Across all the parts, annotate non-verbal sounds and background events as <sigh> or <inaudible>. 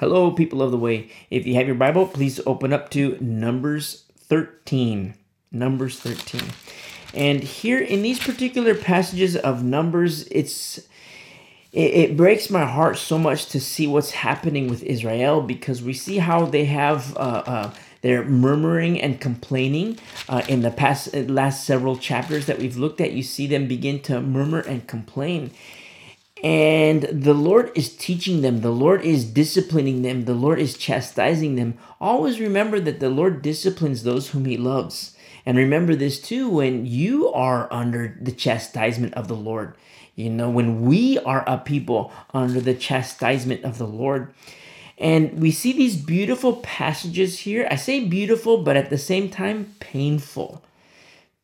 Hello, people of the way. If you have your Bible, please open up to Numbers 13. Numbers 13. And here in these particular passages of Numbers, it's it, it, breaks my heart so much to see what's happening with Israel because we see how they have uh, uh, they're murmuring and complaining uh, in the past last several chapters that we've looked at. You see them begin to murmur and complain. And the Lord is teaching them, the Lord is disciplining them, the Lord is chastising them. Always remember that the Lord disciplines those whom He loves. And remember this too when you are under the chastisement of the Lord. You know, when we are a people under the chastisement of the Lord. And we see these beautiful passages here. I say beautiful, but at the same time, painful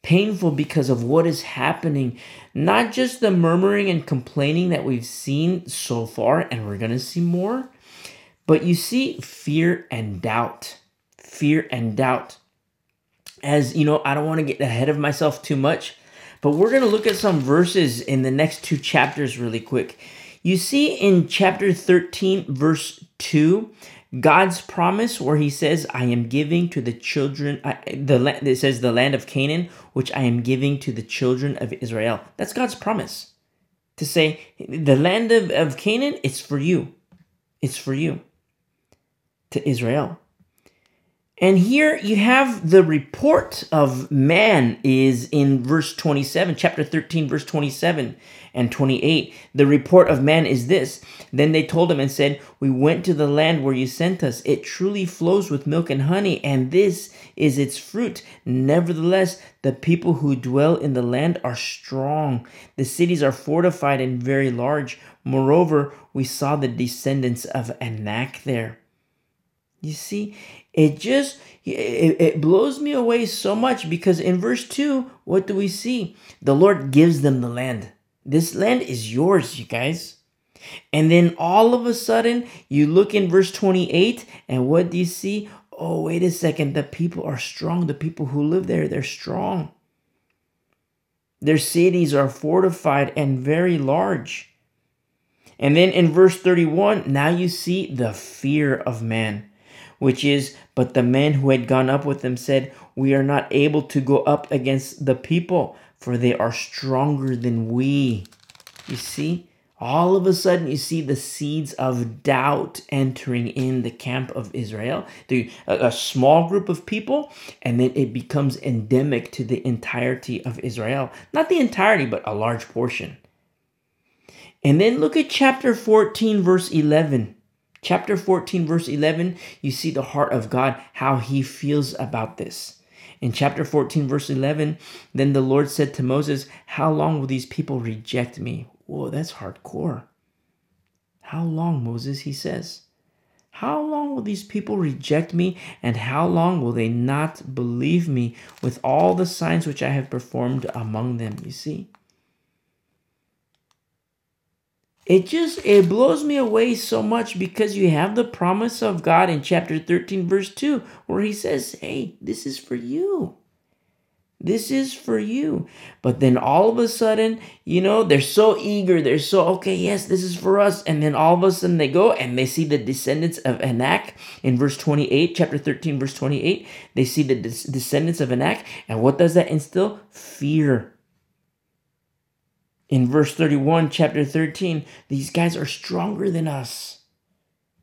painful because of what is happening. Not just the murmuring and complaining that we've seen so far, and we're going to see more, but you see fear and doubt. Fear and doubt. As you know, I don't want to get ahead of myself too much, but we're going to look at some verses in the next two chapters really quick. You see in chapter 13, verse 2, God's promise where he says, I am giving to the children, uh, the land, it says the land of Canaan, which I am giving to the children of Israel. That's God's promise to say, the land of, of Canaan, it's for you. It's for you to Israel. And here you have the report of man is in verse 27, chapter 13, verse 27 and 28. The report of man is this. Then they told him and said, We went to the land where you sent us. It truly flows with milk and honey, and this is its fruit. Nevertheless, the people who dwell in the land are strong. The cities are fortified and very large. Moreover, we saw the descendants of Anak there. You see, it just it, it blows me away so much because in verse 2, what do we see? The Lord gives them the land. This land is yours, you guys. And then all of a sudden, you look in verse 28, and what do you see? Oh, wait a second. The people are strong. The people who live there, they're strong. Their cities are fortified and very large. And then in verse 31, now you see the fear of man which is, But the men who had gone up with them said, We are not able to go up against the people, for they are stronger than we. You see? All of a sudden, you see the seeds of doubt entering in the camp of Israel. The, a, a small group of people, and then it becomes endemic to the entirety of Israel. Not the entirety, but a large portion. And then look at chapter 14, verse 11 chapter 14, verse 11, you see the heart of God, how he feels about this. In chapter 14, verse 11, then the Lord said to Moses, How long will these people reject me? Whoa, that's hardcore. How long, Moses? He says. How long will these people reject me, and how long will they not believe me with all the signs which I have performed among them? You see? It just it blows me away so much because you have the promise of God in chapter 13 verse 2 where he says, "Hey, this is for you." This is for you. But then all of a sudden, you know, they're so eager. They're so, okay, yes, this is for us. And then all of a sudden they go and they see the descendants of Anak in verse 28, chapter 13, verse 28. They see the des- descendants of Anak. And what does that instill? Fear in verse 31, chapter 13, these guys are stronger than us.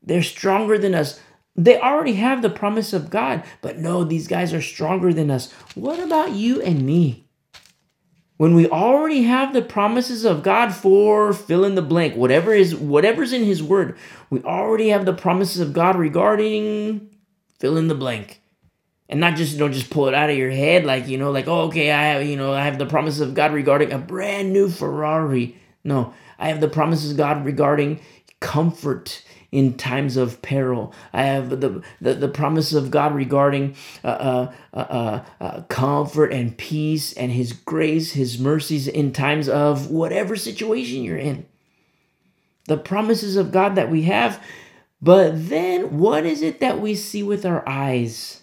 They're stronger than us. They already have the promise of God, but no, these guys are stronger than us. What about you and me? When we already have the promises of God for fill in the blank, whatever is whatever's in his word, we already have the promises of God regarding fill in the blank and not just you know just pull it out of your head like you know like oh okay i have you know i have the promises of god regarding a brand new ferrari. No i have the promises of god regarding comfort in times of peril. I have the the, the promises of god regarding uh, uh, uh, uh, uh comfort and peace and his grace his mercies in times of whatever situation you're in. The promises of god that we have. But then what is it that we see with our eyes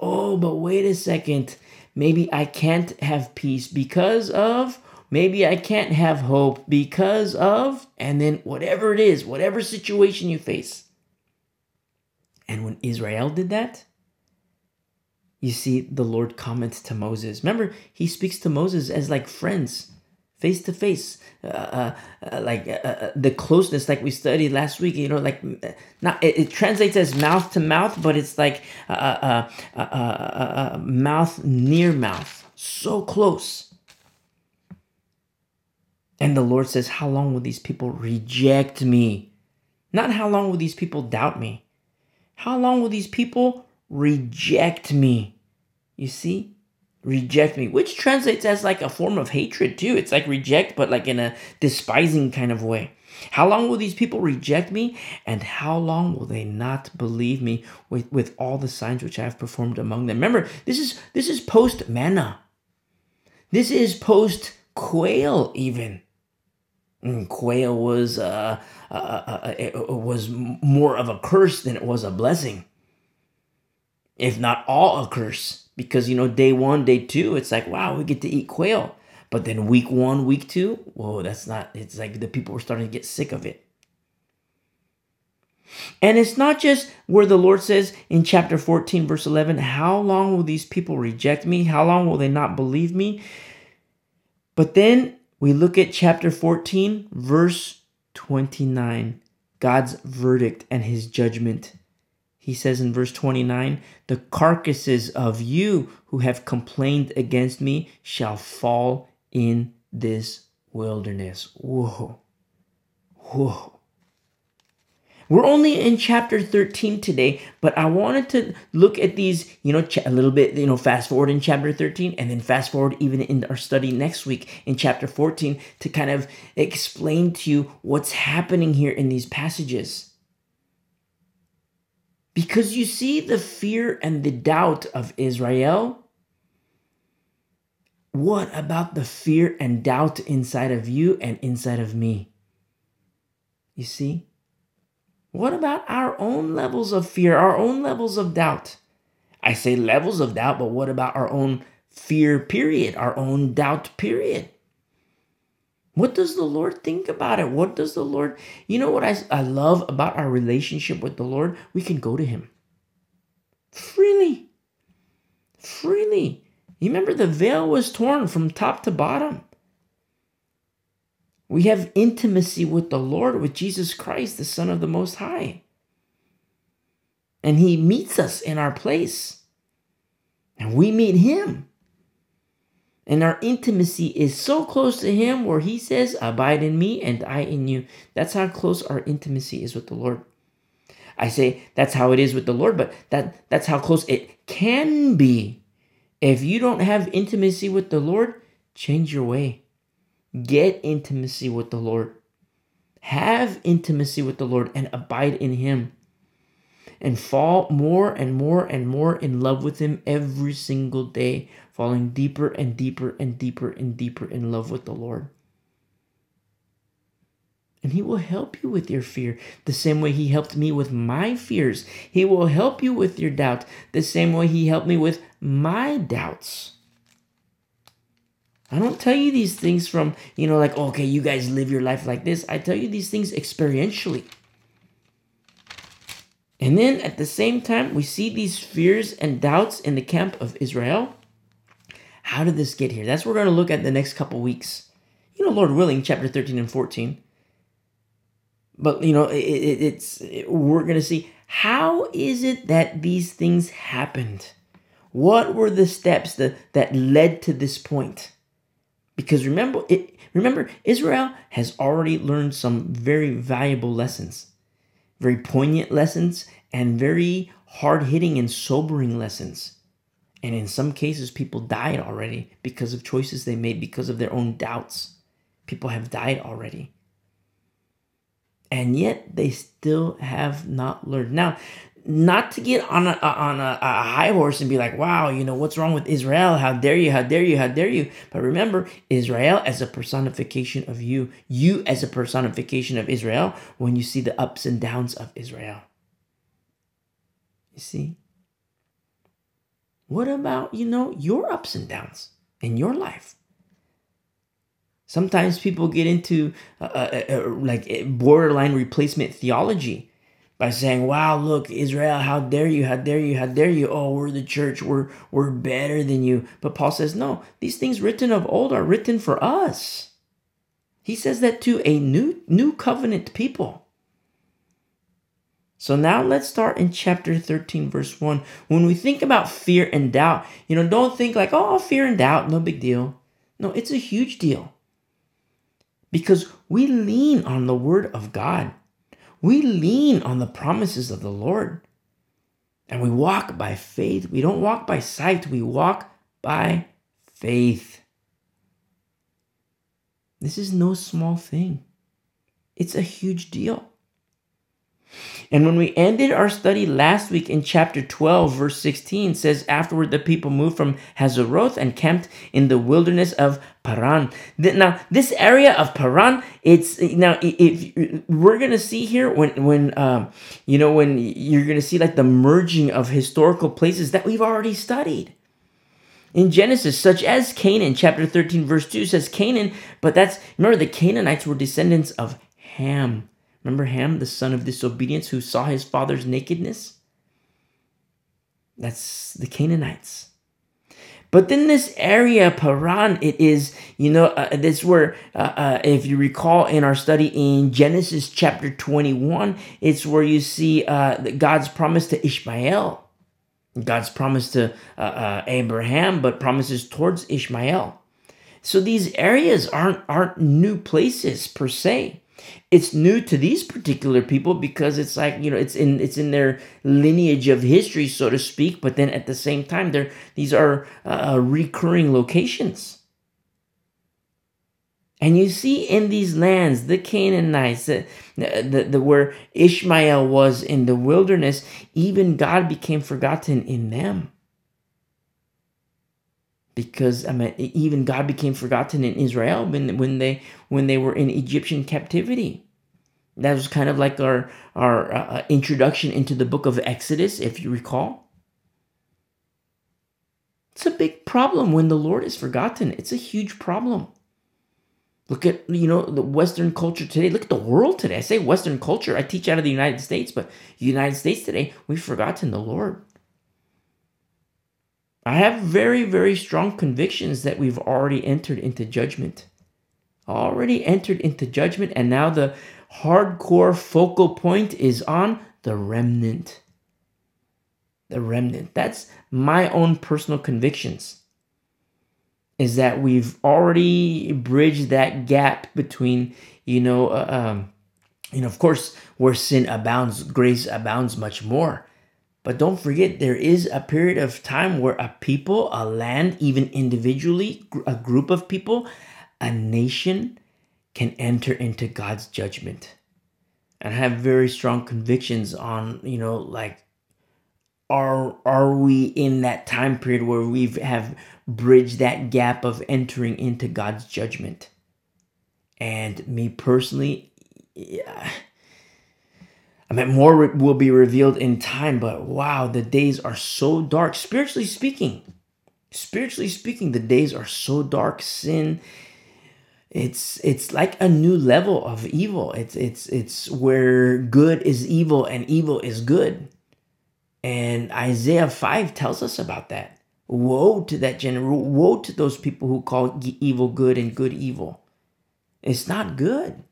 oh, but wait a second. Maybe I can't have peace because of, maybe I can't have hope because of, and then whatever it is, whatever situation you face. And when Israel did that, you see the Lord comments to Moses. Remember, he speaks to Moses as like friends, face to face, uh, uh, uh like uh, uh, the closeness, like we studied last week. You know, like not it, it translates as mouth to mouth, but it's like uh, mouth near mouth, so close. And the Lord says, "How long will these people reject me? Not how long will these people doubt me." How long will these people reject me? You see? Reject me, which translates as like a form of hatred too. It's like reject, but like in a despising kind of way. How long will these people reject me? And how long will they not believe me with, with all the signs which I have performed among them? Remember, this is this is post manna. This is post quail even. And quail was uh, uh, uh, uh was more of a curse than it was a blessing, if not all a curse. Because you know, day one, day two, it's like wow, we get to eat quail. But then week one, week two, whoa, that's not. It's like the people were starting to get sick of it. And it's not just where the Lord says in chapter 14, verse 11, How long will these people reject me? How long will they not believe me? But then we look at chapter 14, verse 29, God's verdict and his judgment. He says in verse 29 The carcasses of you who have complained against me shall fall in this wilderness. Whoa. Whoa. We're only in chapter 13 today, but I wanted to look at these, you know, a little bit, you know, fast forward in chapter 13 and then fast forward even in our study next week in chapter 14 to kind of explain to you what's happening here in these passages. Because you see the fear and the doubt of Israel. What about the fear and doubt inside of you and inside of me? You see? What about our own levels of fear, our own levels of doubt? I say levels of doubt, but what about our own fear period, our own doubt period? What does the Lord think about it? What does the Lord, you know what I, I love about our relationship with the Lord? We can go to Him freely. Freely. You remember the veil was torn from top to bottom. We have intimacy with the Lord, with Jesus Christ, the Son of the Most High. And He meets us in our place. And we meet Him. And our intimacy is so close to Him where He says, Abide in me and I in you. That's how close our intimacy is with the Lord. I say that's how it is with the Lord, but that, that's how close it can be. If you don't have intimacy with the Lord, change your way. Get intimacy with the Lord. Have intimacy with the Lord and abide in Him. And fall more and more and more in love with Him every single day, falling deeper and deeper and deeper and deeper in love with the Lord. And He will help you with your fear the same way He helped me with my fears. He will help you with your doubt the same way He helped me with my doubts. I don't tell you these things from, you know, like, okay, you guys live your life like this. I tell you these things experientially. And then at the same time, we see these fears and doubts in the camp of Israel. How did this get here? That's what we're going to look at the next couple weeks. You know, Lord willing, chapter 13 and 14. But, you know, it, it, it's, it, we're going to see how is it that these things happened? What were the steps that, that led to this point? Because remember, it, remember, Israel has already learned some very valuable lessons, very poignant lessons, and very hard hitting and sobering lessons. And in some cases, people died already because of choices they made, because of their own doubts. People have died already. And yet they still have not learned. Now, not to get on a on a, a, high horse and be like, wow, you know, what's wrong with Israel? How dare you? How dare you? How dare you? But remember, Israel as a personification of you, you as a personification of Israel when you see the ups and downs of Israel. You see? What about, you know, your ups and downs in your life? Sometimes people get into uh, uh, uh, like borderline replacement theology by saying, "Wow, look, Israel, how dare you? How dare you? How dare you? Oh, we're the church. We're we're better than you." But Paul says, "No, these things written of old are written for us." He says that to a new new covenant people. So now let's start in chapter 13 verse 1. When we think about fear and doubt, you know, don't think like, "Oh, fear and doubt, no big deal." No, it's a huge deal. Because we lean on the word of God. We lean on the promises of the Lord. And we walk by faith. We don't walk by sight, we walk by faith. This is no small thing, it's a huge deal. And when we ended our study last week in chapter 12, verse 16, says, Afterward the people moved from Hazeroth and camped in the wilderness of Paran. Now, this area of Paran, it's now if we're gonna see here when when um, you know when you're gonna see like the merging of historical places that we've already studied in Genesis, such as Canaan. Chapter 13, verse 2 says Canaan, but that's remember the Canaanites were descendants of Ham. Remember Ham, the son of disobedience, who saw his father's nakedness? That's the Canaanites. But then this area, Paran, it is, you know, uh, this where, uh, uh, if you recall in our study in Genesis chapter 21, it's where you see uh, God's promise to Ishmael. God's promise to uh, uh, Abraham, but promises towards Ishmael. So these areas aren't aren't new places per se it's new to these particular people because it's like you know it's in it's in their lineage of history so to speak but then at the same time they're these are uh, recurring locations. And you see in these lands the canaanites the, the, the where ishmael was in the wilderness even god became forgotten in them because I mean, even God became forgotten in Israel when when they when they were in Egyptian captivity. That was kind of like our our uh, uh, introduction into the book of Exodus, if you recall. It's a big problem when the Lord is forgotten. It's a huge problem. Look at you know the Western culture today. Look at the world today. I say Western culture. I teach out of the United States, but United States today, we've forgotten the Lord. I have very, very strong convictions that we've already entered into judgment. Already entered into judgment, and now the hardcore focal point is on the remnant. The remnant. That's my own personal convictions. Is that we've already bridged that gap between, you know, uh, um, you know, of course, where sin abounds, grace abounds much more. But don't forget, there is a period of time where a people, a land, even individually, a group of people, a nation can enter into God's judgment. And I have very strong convictions on, you know, like, are are we in that time period where we have bridged that gap of entering into God's judgment? And me personally, yeah, I mean, more will be revealed in time, but wow, the days are so dark. Spiritually speaking, spiritually speaking, the days are so dark. Sin, it's it's like a new level of evil. It's it's it's where good is evil and evil is good. And Isaiah 5 tells us about that. Woe to that general, woe to those people who call evil good and good evil. It's not good.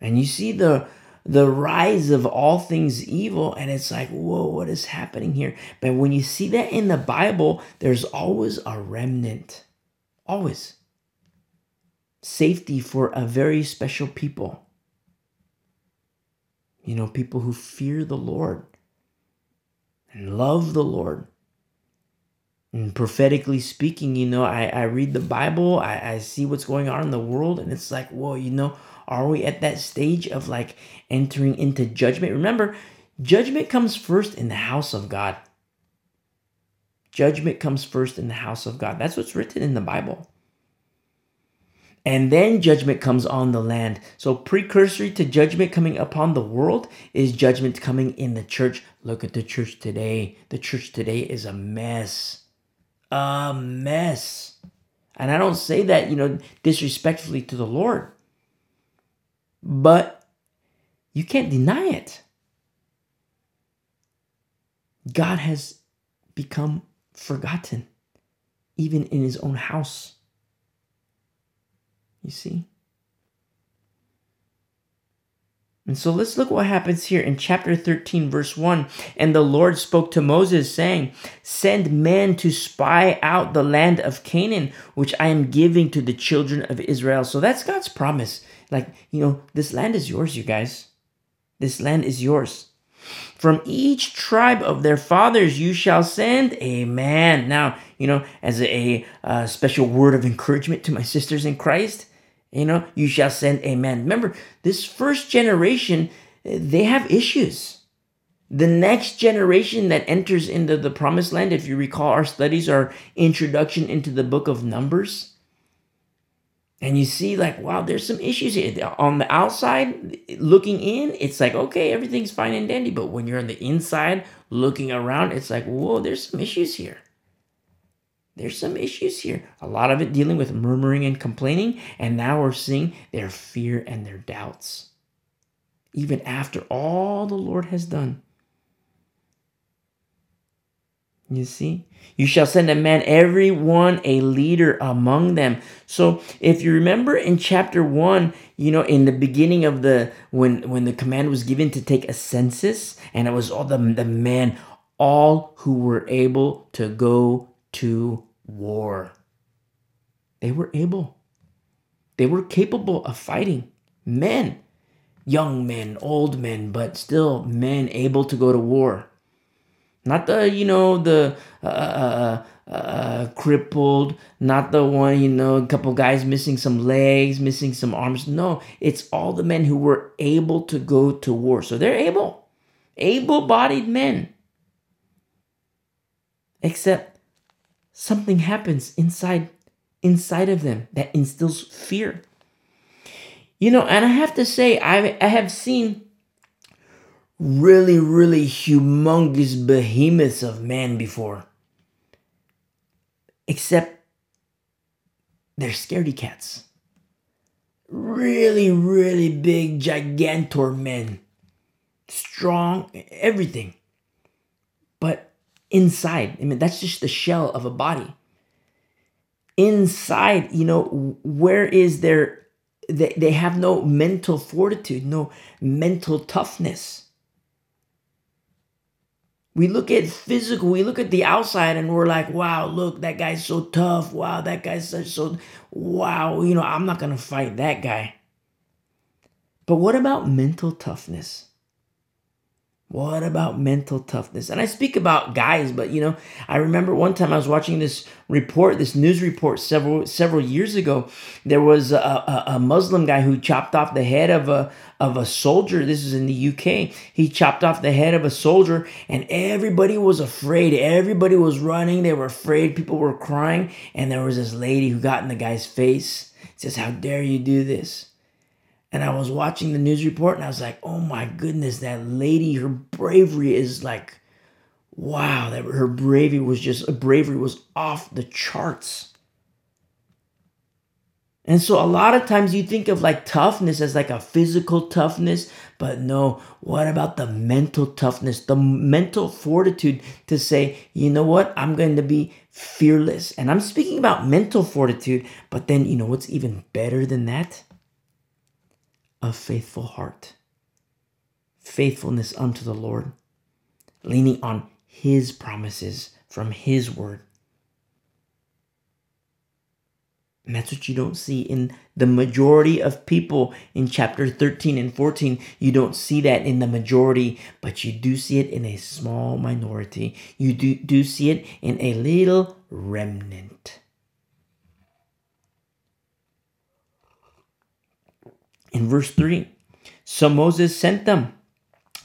And you see the the rise of all things evil and it's like whoa what is happening here? But when you see that in the bible there's always a remnant. Always. Safety for a very special people. You know people who fear the lord and love the lord and prophetically speaking you know i, I read the bible I, I see what's going on in the world and it's like whoa you know are we at that stage of like entering into judgment? Remember, judgment comes first in the house of God. Judgment comes first in the house of God. That's what's written in the Bible. And then judgment comes on the land. So, precursory to judgment coming upon the world is judgment coming in the church. Look at the church today. The church today is a mess. A mess. And I don't say that, you know, disrespectfully to the Lord. But You can't deny it. God has become forgotten, even in his own house. You see? And so let's look what happens here in chapter 13, verse 1. And the Lord spoke to Moses, saying, Send men to spy out the land of Canaan, which I am giving to the children of Israel. So that's God's promise. Like, you know, this land is yours, you guys. This land is yours. From each tribe of their fathers you shall send a man. Now, you know, as a, a special word of encouragement to my sisters in Christ, you know, you shall send a man. Remember, this first generation, they have issues. The next generation that enters into the promised land, if you recall our studies, our introduction into the book of Numbers, and you see, like, wow, there's some issues here. On the outside, looking in, it's like, okay, everything's fine and dandy. But when you're on the inside, looking around, it's like, whoa, there's some issues here. There's some issues here. A lot of it dealing with murmuring and complaining. And now we're seeing their fear and their doubts. Even after all the Lord has done. You see? You shall send a man, every one a leader among them. So if you remember in chapter one, you know, in the beginning of the when when the command was given to take a census, and it was all the, the men, all who were able to go to war. They were able. They were capable of fighting. Men, young men, old men, but still men able to go to war. Not the, you know, the uh, uh, uh, uh, crippled, not the one, you know, a couple guys missing some legs, missing some arms. No, it's all the men who were able to go to war. So they're able, able bodied men. Except something happens inside inside of them that instills fear. You know, and I have to say, I, I have seen really, really humongous behemoths of man before. Except they're scaredy cats. Really, really big gigantor men. Strong, everything. But inside, I mean, that's just the shell of a body. Inside, you know, where is their, they, they have no mental fortitude, no mental toughness we look at physical, we look at the outside and we're like, wow, look, that guy's so tough. Wow, that guy's such so wow, you know, I'm not gonna fight that guy. But what about mental toughness? What about mental toughness? And I speak about guys, but you know, I remember one time I was watching this report, this news report several several years ago. There was a, a, a, Muslim guy who chopped off the head of a of a soldier. This is in the UK. He chopped off the head of a soldier, and everybody was afraid. Everybody was running. They were afraid. People were crying, and there was this lady who got in the guy's face. Says, "How dare you do this?" And I was watching the news report and I was like, oh my goodness, that lady, her bravery is like, wow, that her bravery was just, bravery was off the charts. And so a lot of times you think of like toughness as like a physical toughness, but no, what about the mental toughness, the mental fortitude to say, you know what, I'm going to be fearless. And I'm speaking about mental fortitude, but then you know what's even better than that? A faithful heart, faithfulness unto the Lord, leaning on His promises from His word. And that's what you don't see in the majority of people in chapter 13 and 14. You don't see that in the majority, but you do see it in a small minority. You do, do see it in a little remnant. In verse 3, so Moses sent them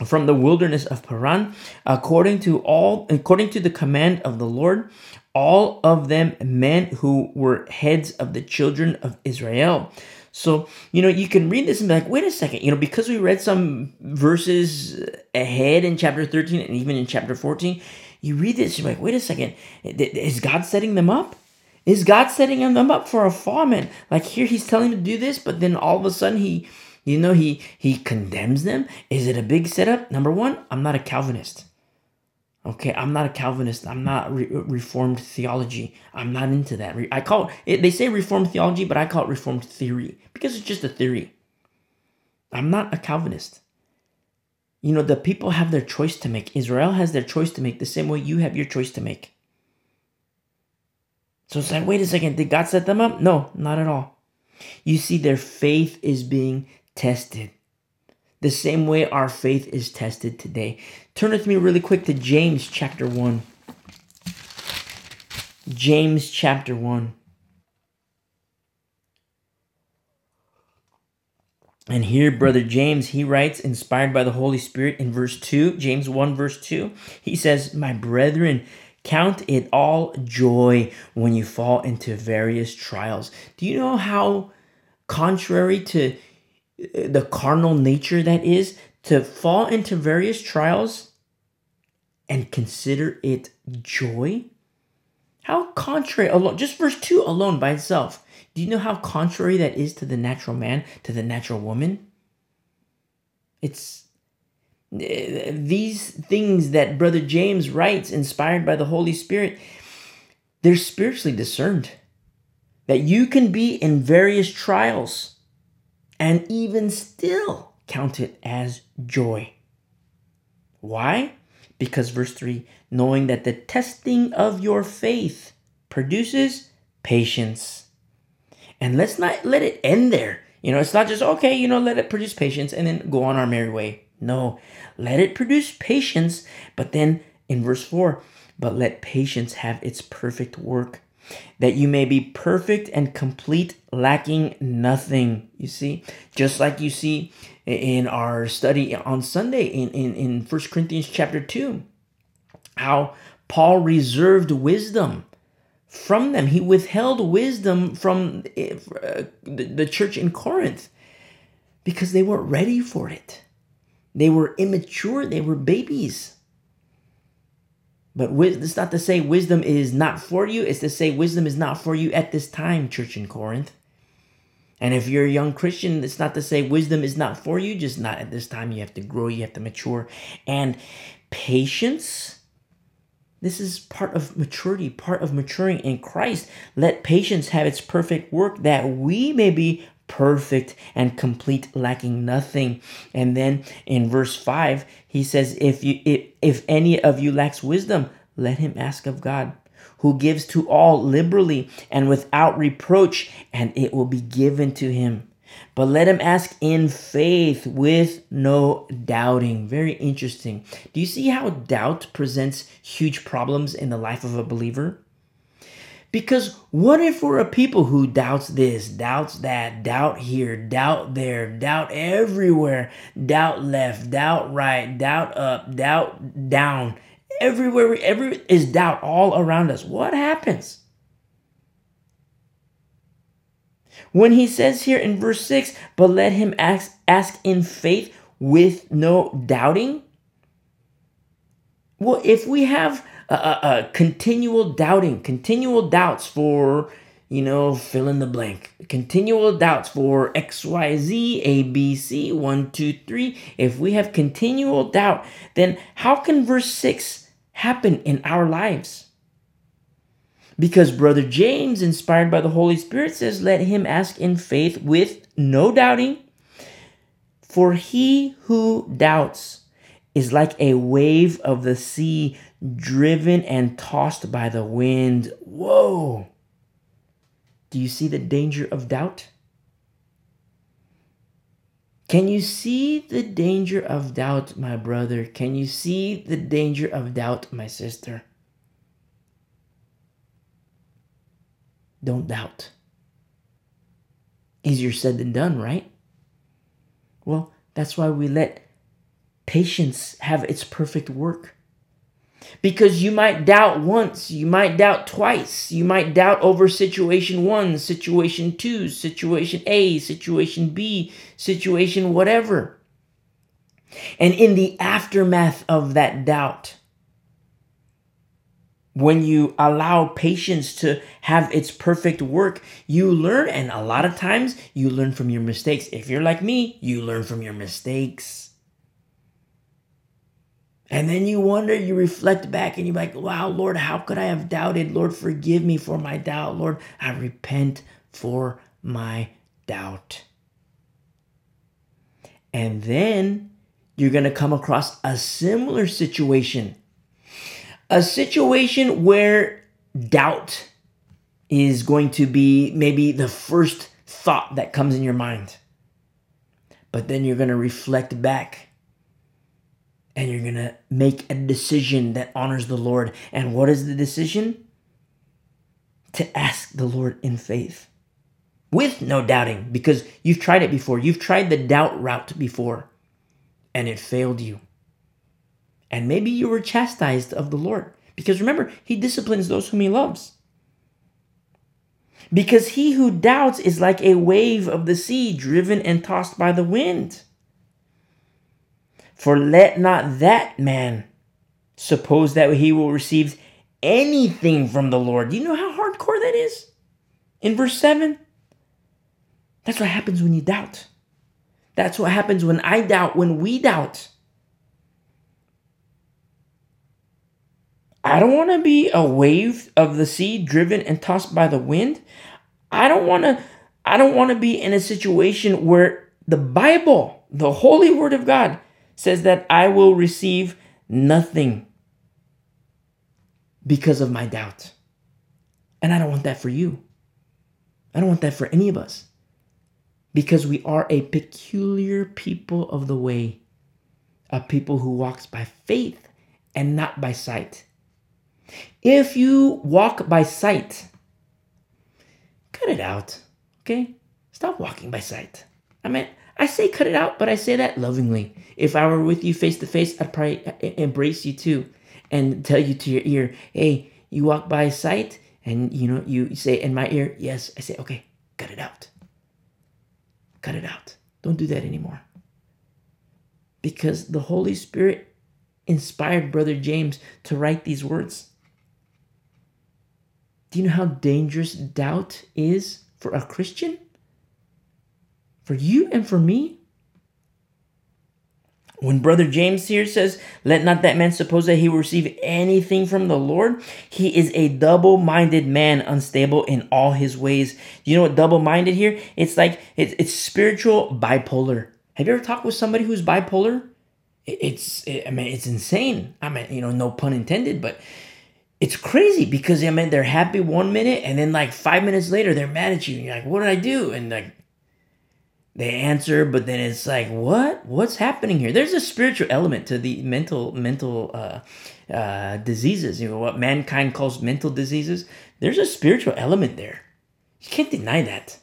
from the wilderness of Paran according to all according to the command of the Lord all of them men who were heads of the children of Israel. So you know you can read this and be like wait a second you know because we read some verses ahead in chapter 13 and even in chapter 14 you read this you're like wait a second is God setting them up is God setting them up for a fall, man? Like here, he's telling them to do this, but then all of a sudden he You know, he he condemns them. Is it a big setup? Number one, I'm not a Calvinist. Okay, I'm not a Calvinist. I'm not re- uh, Reformed theology. I'm not into that. I call it, they say Reformed theology, but I call it Reformed theory because it's just a theory. I'm not a Calvinist. You know, the people have their choice to make. Israel has their choice to make the same way you have your choice to make. So it's like, wait a second, did God set them up? No, not at all. You see, their faith is being tested. The same way our faith is tested today. Turn with me really quick to James chapter 1. James chapter 1. And here, Brother James, he writes, inspired by the Holy Spirit in verse 2, James 1, verse 2, he says, My brethren, count it all joy when you fall into various trials. Do you know how contrary to uh, the carnal nature that is to fall into various trials and consider it joy? How contrary alone, just verse 2 alone by itself. Do you know how contrary that is to the natural man, to the natural woman? It's these things that Brother James writes, inspired by the Holy Spirit, they're spiritually discerned. That you can be in various trials and even still count it as joy. Why? Because verse 3 knowing that the testing of your faith produces patience. And let's not let it end there. You know, it's not just, okay, you know, let it produce patience and then go on our merry way. No, let it produce patience. But then in verse 4, but let patience have its perfect work, that you may be perfect and complete, lacking nothing. You see, just like you see in our study on Sunday in, in, in 1 Corinthians chapter 2, how Paul reserved wisdom from them. He withheld wisdom from uh, the church in Corinth because they weren't ready for it. They were immature, they were babies. But it's not to say wisdom is not for you, it's to say wisdom is not for you at this time, church in Corinth. And if you're a young Christian, it's not to say wisdom is not for you, just not at this time. You have to grow, you have to mature. And patience, this is part of maturity, part of maturing in Christ. Let patience have its perfect work that we may be perfect and complete lacking nothing. And then in verse 5 he says if you if, if any of you lacks wisdom let him ask of god who gives to all liberally and without reproach and it will be given to him. But let him ask in faith with no doubting. Very interesting. Do you see how doubt presents huge problems in the life of a believer because what if we're a people who doubts this, doubts that, doubt here, doubt there, doubt everywhere, doubt left, doubt right, doubt up, doubt down, everywhere, every is doubt all around us. What happens? When he says here in verse 6, but let him ask, ask in faith with no doubting. Well, if we have a, a, continual doubting, continual doubts for, you know, fill in the blank, continual doubts for X, Y, Z, A, B, C, one, two, three. If we have continual doubt, then how can verse 6 happen in our lives? Because Brother James, inspired by the Holy Spirit, says, Let him ask in faith with no doubting. For he who doubts is like a wave of the sea driven and tossed by the wind. Whoa! Do you see the danger of doubt? Can you see the danger of doubt, my brother? Can you see the danger of doubt, my sister? Don't doubt. Easier said than done, right? Well, that's why we let patience have its perfect work. Because you might doubt once, you might doubt twice, you might doubt over situation one, situation two, situation A, situation B, situation whatever. And in the aftermath of that doubt, when you allow patience to have its perfect work, you learn. And a lot of times you learn from your mistakes. If you're like me, you learn from your mistakes. And then you wonder, you reflect back and you're like, wow, Lord, how could I have doubted? Lord, forgive me for my doubt. Lord, I repent for my doubt. And then you're going to come across a similar situation a situation where doubt is going to be maybe the first thought that comes in your mind. But then you're going to reflect back and you're going to make a decision that honors the Lord. And what is the decision? To ask the Lord in faith with no doubting because you've tried it before. You've tried the doubt route before and it failed you. And maybe you were chastised of the Lord. Because remember, he disciplines those whom he loves. Because he who doubts is like a wave of the sea driven and tossed by the wind. For let not that man suppose that he will receive anything from the Lord. You know how hardcore that is? In verse 7, that's what happens when you doubt. That's what happens when I doubt, when we doubt. I don't want to be a wave of the sea driven and tossed by the wind. I don't want to I don't want to be in a situation where the Bible, the holy word of God says that I will receive nothing because of my doubt. And I don't want that for you. I don't want that for any of us. Because we are a peculiar people of the way, a people who walks by faith and not by sight. If you walk by sight, cut it out, okay? Stop walking by sight. I mean, I say cut it out, but I say that lovingly. If I were with you face to face, I'd probably embrace you too and tell you to your ear, hey, you walk by sight, and you know, you say in my ear, yes. I say, okay, cut it out. Cut it out. Don't do that anymore. Because the Holy Spirit inspired Brother James to write these words. Do you know how dangerous doubt is for a Christian? For you and for me? When Brother James here says, Let not that man suppose that he will receive anything from the Lord, he is a double minded man, unstable in all his ways. You know what double minded here? It's like it's, it's spiritual bipolar. Have you ever talked with somebody who's bipolar? It's, it, I mean, it's insane. I mean, you know, no pun intended, but it's crazy because I mean they're happy one minute and then like five minutes later they're mad at you and you're like, what did I do? And like they answer, but then it's like, what? What's happening here? There's a spiritual element to the mental mental uh, uh, diseases. You know what mankind calls mental diseases. There's a spiritual element there. You can't deny that.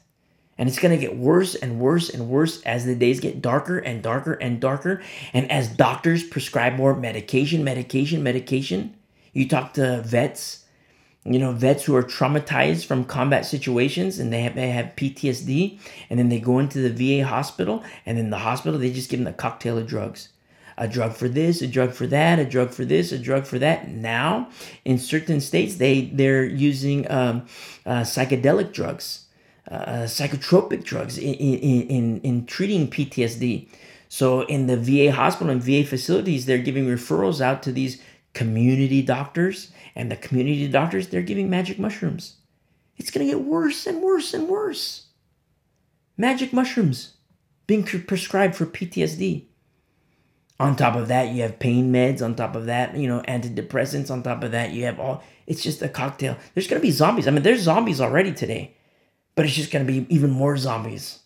And it's going to get worse and worse and worse as the days get darker and darker and darker. And as doctors prescribe more medication, medication, medication, you talk to vets, you know, vets who are traumatized from combat situations and they have, they have PTSD, and then they go into the VA hospital, and in the hospital, they just give them a cocktail of drugs. A drug for this, a drug for that, a drug for this, a drug for that. Now, in certain states, they they're using um, uh, psychedelic drugs, uh, psychotropic drugs in, in, in, in treating PTSD. So in the VA hospital and VA facilities, they're giving referrals out to these community doctors, and the community doctors, they're giving magic mushrooms. It's going to get worse and worse and worse. Magic mushrooms being prescribed for PTSD. On top of that, you have pain meds. On top of that, you know, antidepressants. On top of that, you have all, it's just a cocktail. There's going to be zombies. I mean, there's zombies already today, but it's just going to be even more zombies.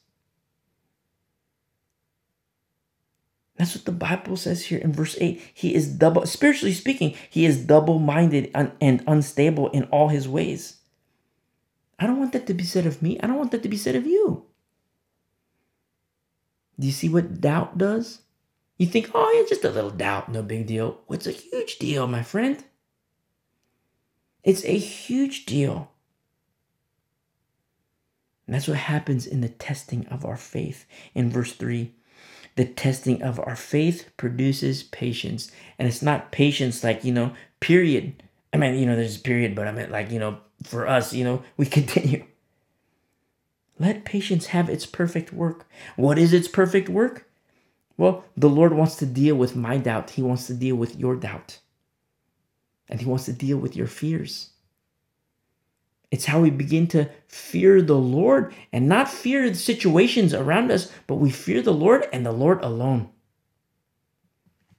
That's what the Bible says here in verse 8. He is double, spiritually speaking, he is double minded and unstable in all his ways. I don't want that to be said of me. I don't want that to be said of you. Do you see what doubt does? You think, oh, yeah, just a little doubt, no big deal. It's a huge deal, my friend. It's a huge deal. And that's what happens in the testing of our faith. In verse 3, the testing of our faith produces patience. And it's not patience like, you know, period. I mean, you know, there's a period, but I mean, like, you know, for us, you know, <laughs> we continue. Let patience have its perfect work. What is its perfect work? Well, the Lord wants to deal with my doubt. He wants to deal with your doubt. And He wants to deal with your fears. It's how we begin to fear the Lord and not fear the situations around us, but we fear the Lord and the Lord alone.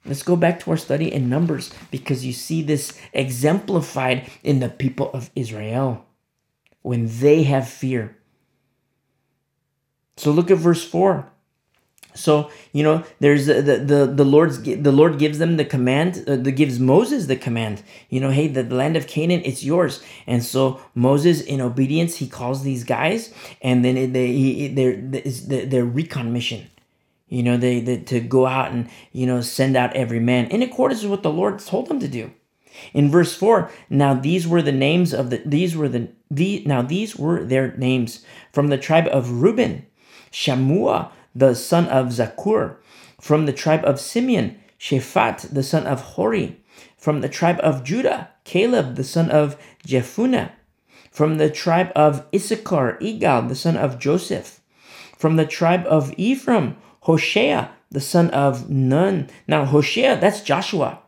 Let's go back to our study in Numbers because you see this exemplified in the people of Israel when they have fear. So look at verse 4. So you know, there's the the the Lord's the Lord gives them the command. Uh, the gives Moses the command. You know, hey, the, the land of Canaan, it's yours. And so Moses, in obedience, he calls these guys, and then they he, they're their recon mission. You know, they, they to go out and you know send out every man in accordance with what the Lord told them to do. In verse 4, now these were the names of the these were the, the now these were their names from the tribe of Reuben, Shammua the son of Zaccur. From the tribe of Simeon, Shaphat, the son of Hori. From the tribe of Judah, Caleb, the son of Jephunneh. From the tribe of Issachar, Igal, the son of Joseph. From the tribe of Ephraim, Hoshea, the son of Nun. Now, Hoshea, that's Joshua.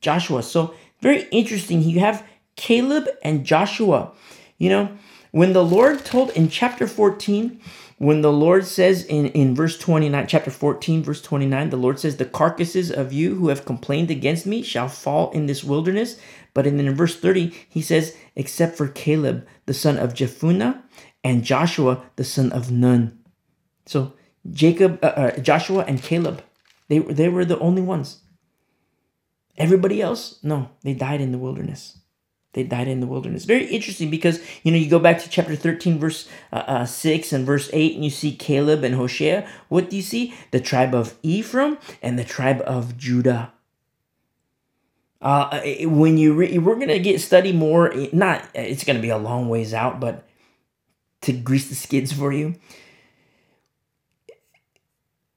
Joshua. So, very interesting. You have Caleb and Joshua. You know, when the Lord told in chapter 14, when the Lord says in, in verse 29, chapter 14, verse 29, the Lord says, The carcasses of you who have complained against me shall fall in this wilderness. But in, in verse 30, he says, Except for Caleb, the son of Jephunneh, and Joshua, the son of Nun. So Jacob, uh, uh, Joshua, and Caleb, they, they were the only ones. Everybody else, no, they died in the wilderness. They died in the wilderness. Very interesting because, you know, you go back to chapter 13, verse uh, uh, 6 and verse 8, and you see Caleb and Hoshea. What do you see? The tribe of Ephraim and the tribe of Judah. Uh, when you re- we're gonna get study more, not it's gonna be a long ways out, but to grease the skids for you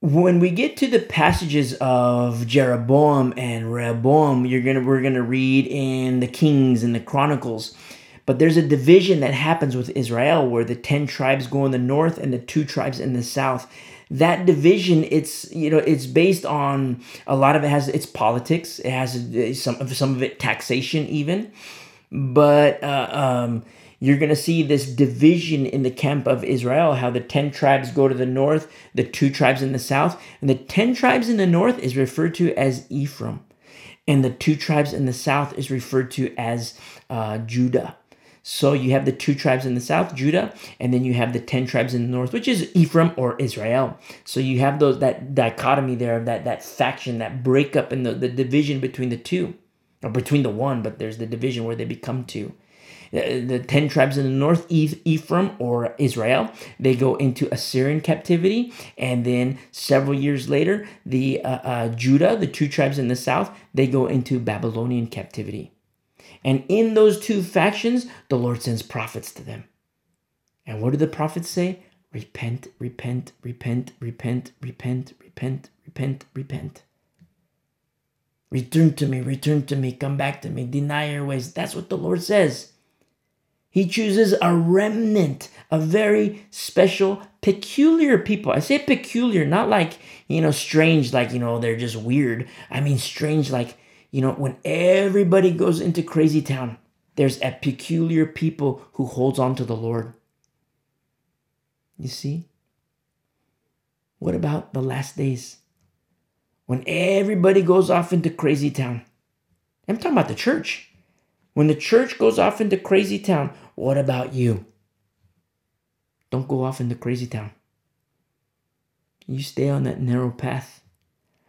when we get to the passages of Jeroboam and Rehoboam, you're gonna we're gonna read in the Kings and the Chronicles. But there's a division that happens with Israel where the 10 tribes go in the north and the two tribes in the south. That division, it's you know, it's based on a lot of it has its politics. It has some of some of it taxation even, but uh, um, you're going to see this division in the camp of Israel, how the 10 tribes go to the north, the two tribes in the south. And the 10 tribes in the north is referred to as Ephraim, and the two tribes in the south is referred to as uh, Judah. So you have the two tribes in the south, Judah, and then you have the 10 tribes in the north, which is Ephraim or Israel. So you have those that dichotomy there, of that that faction, that breakup and the, the division between the two. Or between the one, but there's the division where they become two the 10 tribes in the north, Ephraim or Israel, they go into Assyrian captivity. And then several years later, the uh, uh, Judah, the two tribes in the south, they go into Babylonian captivity. And in those two factions, the Lord sends prophets to them. And what do the prophets say? Repent, repent, repent, repent, repent, repent, repent, repent. Return to me, return to me, come back to me, deny your ways. That's what the Lord says. He chooses a remnant, a very special, peculiar people. I say peculiar, not like, you know, strange, like, you know, they're just weird. I mean, strange, like, you know, when everybody goes into crazy town, there's a peculiar people who holds on to the Lord. You see? What about the last days? When everybody goes off into crazy town. I'm talking about the church. When the church goes off into crazy town, what about you? Don't go off into crazy town. You stay on that narrow path.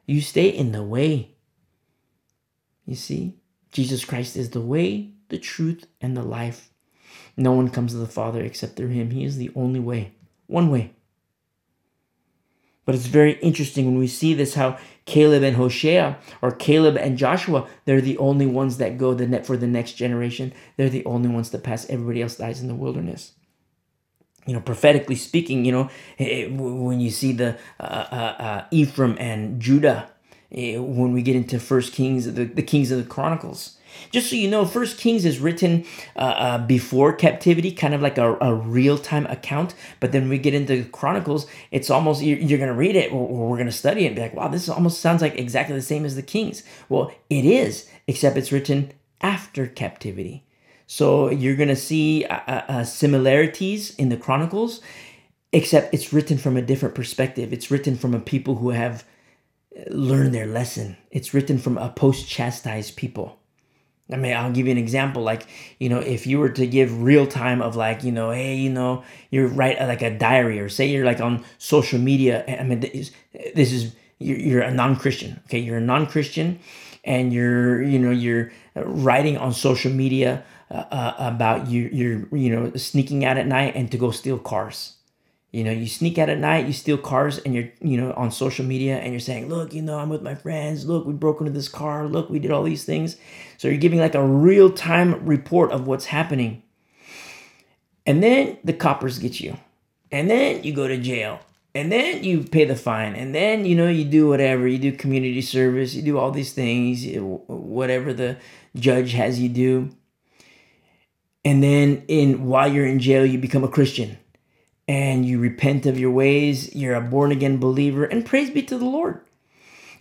You stay in the way. You see, Jesus Christ is the way, the truth, and the life. No one comes to the Father except through him. He is the only way, one way. But it's very interesting when we see this how Caleb and Hoshea or Caleb and Joshua, they're the only ones that go the net for the next generation. They're the only ones that pass. Everybody else dies in the wilderness. You know, prophetically speaking, you know, when you see the uh, uh, uh, Ephraim and Judah, eh, when we get into First Kings, the, the Kings of the Chronicles. Just so you know, First Kings is written uh, uh, before captivity, kind of like a, a real time account. But then we get into Chronicles, it's almost you're, you're going to read it or, we're going to study it and be like, wow, this almost sounds like exactly the same as the Kings. Well, it is, except it's written after captivity. So you're going to see uh, uh, uh, similarities in the Chronicles, except it's written from a different perspective. It's written from a people who have learned their lesson. It's written from a post chastised people. I mean, I'll give you an example. Like, you know, if you were to give real time of like, you know, hey, you know, you're like a diary, or say you're like on social media. I mean, this, is you're, you're a non-Christian. Okay, you're a non-Christian, and you're, you know, you're writing on social media uh, uh, about you, you're, you know, sneaking out at night and to go steal cars. You know, you sneak out at night, you steal cars, and you're, you know, on social media and you're saying, look, you know, I'm with my friends. Look, we broke into this car. Look, we did all these things. So you're giving like a real time report of what's happening. And then the coppers get you. And then you go to jail. And then you pay the fine. And then, you know, you do whatever. You do community service. You do all these things, eh, whatever the judge has you do. And then in while you're in jail, you become a Christian and you repent of your ways, you're a born again believer, and praise be to the Lord.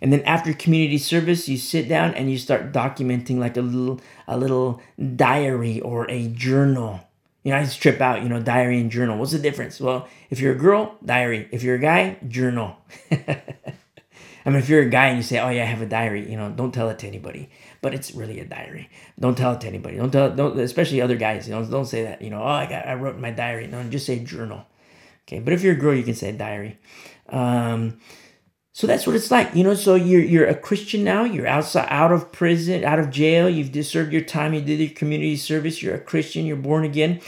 And then after community service, you sit down and you start documenting like a little a little diary or a journal. You know, I just trip out, you know, diary and journal. What's the difference? Well, if you're a girl, diary. If you're a guy, journal. <laughs> I mean, if you're a guy and you say, "Oh yeah, I have a diary," you know, don't tell it to anybody. But it's really a diary. Don't tell it to anybody. Don't tell. Don't especially other guys. You know, don't say that. You know, oh, I got, I wrote my diary. No, just say journal. Okay, but if you're a girl, you can say diary. Um, so that's what it's like, you know. So you're you're a Christian now. You're outside, out of prison, out of jail. You've served your time. You did your community service. You're a Christian. You're born again,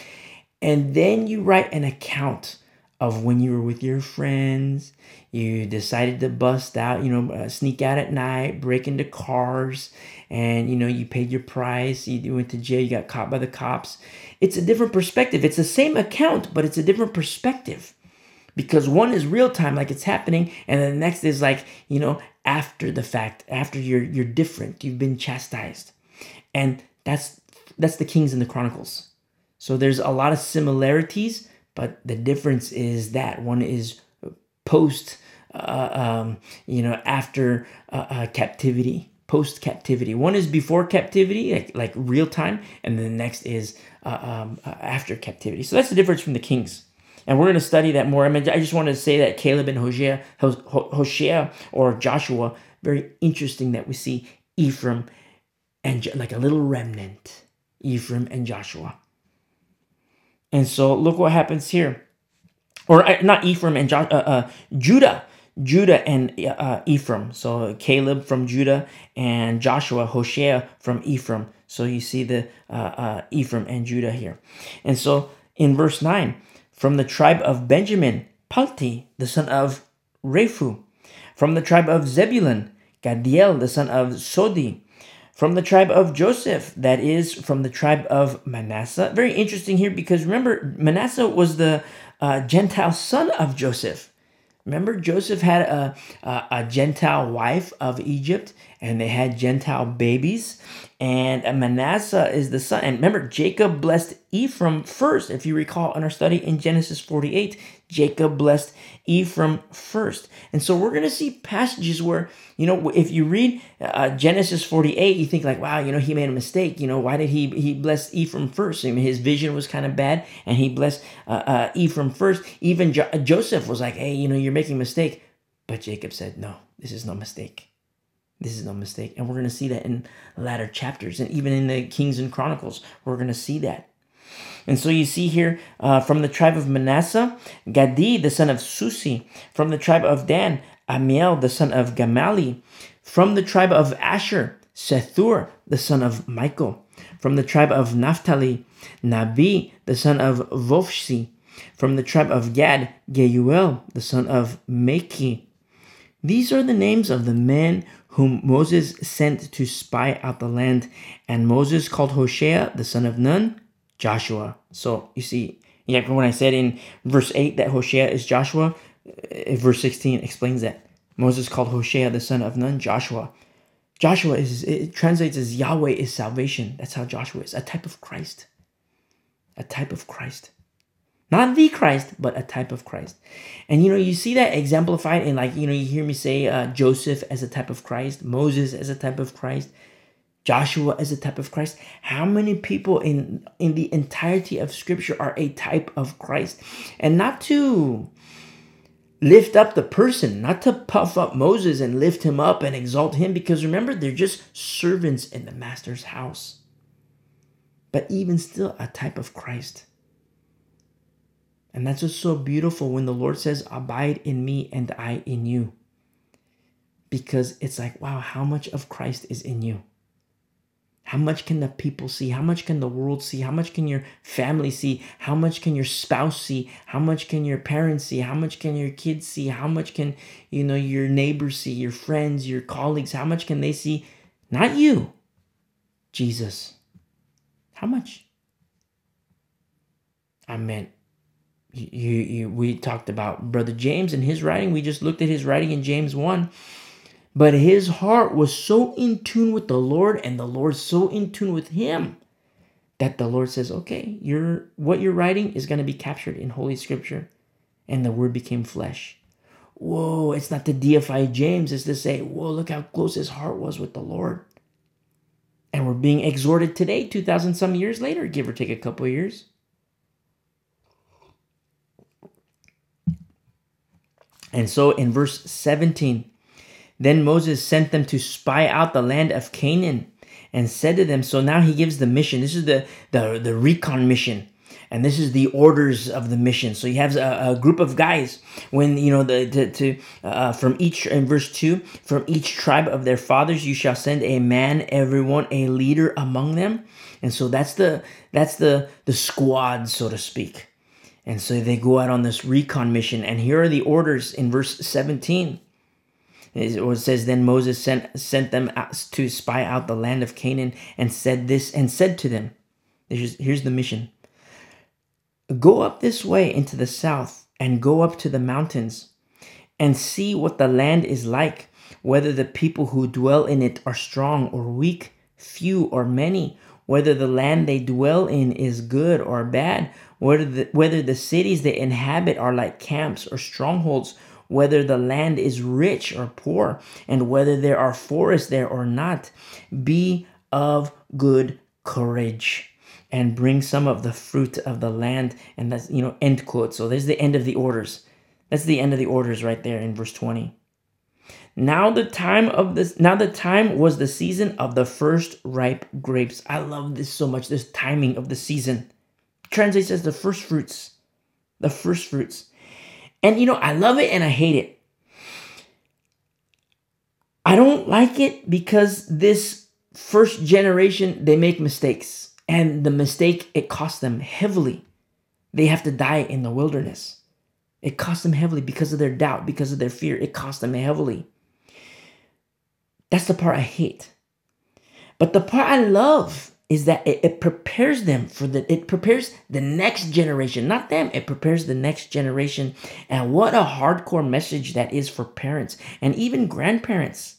and then you write an account of when you were with your friends. You decided to bust out, you know, uh, sneak out at night, break into cars, and you know you paid your price. You went to jail. You got caught by the cops it's a different perspective. It's the same account, but it's a different perspective. Because one is real time, like it's happening, and the next is like, you know, after the fact, after you're you're different, you've been chastised. And that's that's the Kings and the Chronicles. So there's a lot of similarities, but the difference is that one is post uh, um, you know, after uh, uh, captivity, post captivity. One is before captivity, like, like real time, and the next is uh, um, uh, after captivity. So that's the difference from the kings. And we're going to study that more. I mean, I just wanted to say that Caleb and Hosea, Hosea or Joshua, very interesting that we see Ephraim and like a little remnant, Ephraim and Joshua. And so look what happens here. Or uh, not Ephraim and jo- uh, uh, Judah. Judah and uh, Ephraim. So Caleb from Judah and Joshua, Hoshea from Ephraim. So you see the uh, uh, Ephraim and Judah here. And so in verse 9, from the tribe of Benjamin, Palti, the son of Raphu. From the tribe of Zebulun, Gadiel, the son of Sodi. From the tribe of Joseph, that is from the tribe of Manasseh. Very interesting here because remember, Manasseh was the uh, Gentile son of Joseph. Remember, Joseph had a, a, a, Gentile wife of Egypt, and they had Gentile babies. And Manasseh is the son. And remember, Jacob blessed Ephraim first. If you recall in our study in Genesis 48, Jacob blessed Ephraim first. And so we're going to see passages where, you know, if you read uh, Genesis 48, you think like, wow, you know, he made a mistake. You know, why did he he bless Ephraim first? I mean, his vision was kind of bad, and he blessed uh, uh, Ephraim first. Even jo- Joseph was like, hey, you know, you're making a mistake. But Jacob said, no, this is no mistake. This is no mistake. And we're going to see that in latter chapters and even in the Kings and Chronicles. We're going to see that. And so you see here uh, from the tribe of Manasseh, Gadi, the son of Susi. From the tribe of Dan, Ammiel, the son of Gemalli. From the tribe of Asher, Sethur, the son of Michael. From the tribe of Naphtali, Nahbi, the son of Vophsi. From the tribe of Gad, Geuel, the son of Machi. These are the names of the men whom Moses sent to spy out the land. And Moses called Hoshea, the son of Nun, Joshua. So you see, yeah, when I said in verse 8 that Hoshea is Joshua, uh, verse 16 explains that. Moses called Hoshea the son of Nun Joshua. Joshua is it translates as Yahweh is salvation. That's how Joshua is, a type of Christ. A type of Christ. Not the Christ, but a type of Christ. And you know, you see that exemplified in like, you know, you hear me say uh, Joseph as a type of Christ, Moses as a type of Christ, Joshua as a type of Christ. How many people in in the entirety of scripture are a type of Christ? And not to lift up the person, not to puff up Moses and lift him up and exalt him because remember they're just servants in the master's house. But even still a type of Christ. And that's just so beautiful when the Lord says, Abide in me and I in you. Because it's like, wow, how much of Christ is in you? How much can the people see? How much can the world see? How much can your family see? How much can your spouse see? How much can your parents see? How much can your kids see? How much can, you know, your neighbors see, your friends, your colleagues? How much can they see? Not you, Jesus. How much? I meant you, you, we talked about brother James and his writing. We just looked at his writing in James 1. But his heart was so in tune with the Lord and the Lord so in tune with him that the Lord says, "Okay, you're what you're writing is going to be captured in holy scripture." And the word became flesh. Whoa, it's not to deify James, it's to say, "Whoa, look how close his heart was with the Lord." And we're being exhorted today, 2000 some years later, give or take a couple years And so in verse 17, then Moses sent them to spy out the land of Canaan and said to them, so now he gives the mission. This is the, the, the recon mission. And this is the orders of the mission. So he has a, a group of guys when, you know, the, to, to uh, from each, in verse 2, from each tribe of their fathers, you shall send a man, everyone, a leader among them. And so that's the, that's the, the squad, so to speak. And so they go out on this recon mission. And here are the orders in verse 17. It says, Then Moses sent, sent them to spy out the land of Canaan and said this, and said to them, Here's, here's the mission Go up this way into the south and go up to the mountains and see what the land is like, whether the people who dwell in it are strong or weak, few or many, whether the land they dwell in is good or bad, whether the, whether the cities they inhabit are like camps or strongholds, whether the land is rich or poor, and whether there are forests there or not. Be of good courage and bring some of the fruit of the land. And that's, you know, end quote. So there's the end of the orders. That's the end of the orders right there in verse 20. Now the time of this now the time was the season of the first ripe grapes. I love this so much, this timing of the season translates as the first fruits. The first fruits. And you know, I love it and I hate it. I don't like it because this first generation they make mistakes and the mistake it costs them heavily. They have to die in the wilderness. It costs them heavily because of their doubt, because of their fear. It costs them heavily. That's the part I hate. But the part I love is that it, it, prepares them for the it prepares the next generation not them it prepares the next generation. And what a hardcore message that is for parents and even grandparents.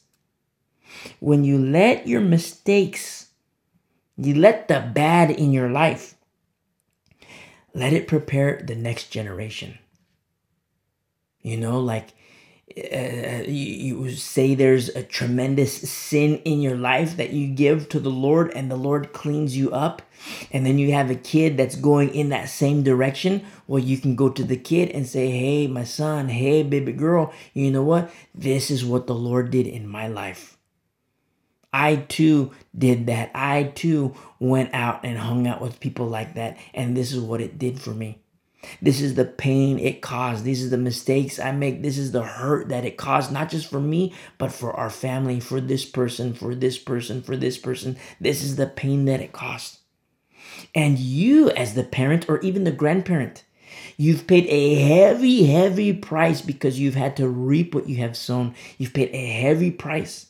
When you let your mistakes you let the bad in your life let it prepare the next generation. You know like uh, you, you say there's a tremendous sin in your life that you give to the Lord and the Lord cleans you up, and then you have a kid that's going in that same direction, well, you can go to the kid and say, Hey, my son, hey, baby girl, you know what? This is what the Lord did in my life. I too did that. I too went out and hung out with people like that, and this is what it did for me. This is the pain it caused. These are the mistakes I make. This is the hurt that it caused, not just for me, but for our family, for this person, for this person, for this person. This is the pain that it caused. And you, as the parent or even the grandparent, you've paid a heavy, heavy price because you've had to reap what you have sown. You've paid a heavy price.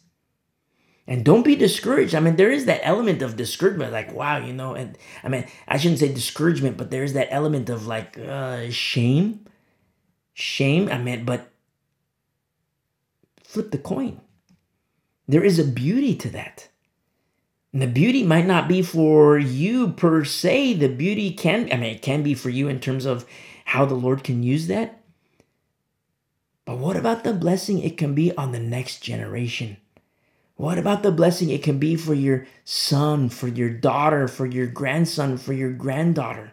And don't be discouraged. I mean, there is that element of discouragement, like, wow, you know, and I mean, I shouldn't say discouragement, but there's that element of like uh, shame. Shame, I mean, but flip the coin. There is a beauty to that. And the beauty might not be for you per se. The beauty can, I mean, it can be for you in terms of how the Lord can use that. But what about the blessing it can be on the next generation? What about the blessing it can be for your son, for your daughter, for your grandson, for your granddaughter?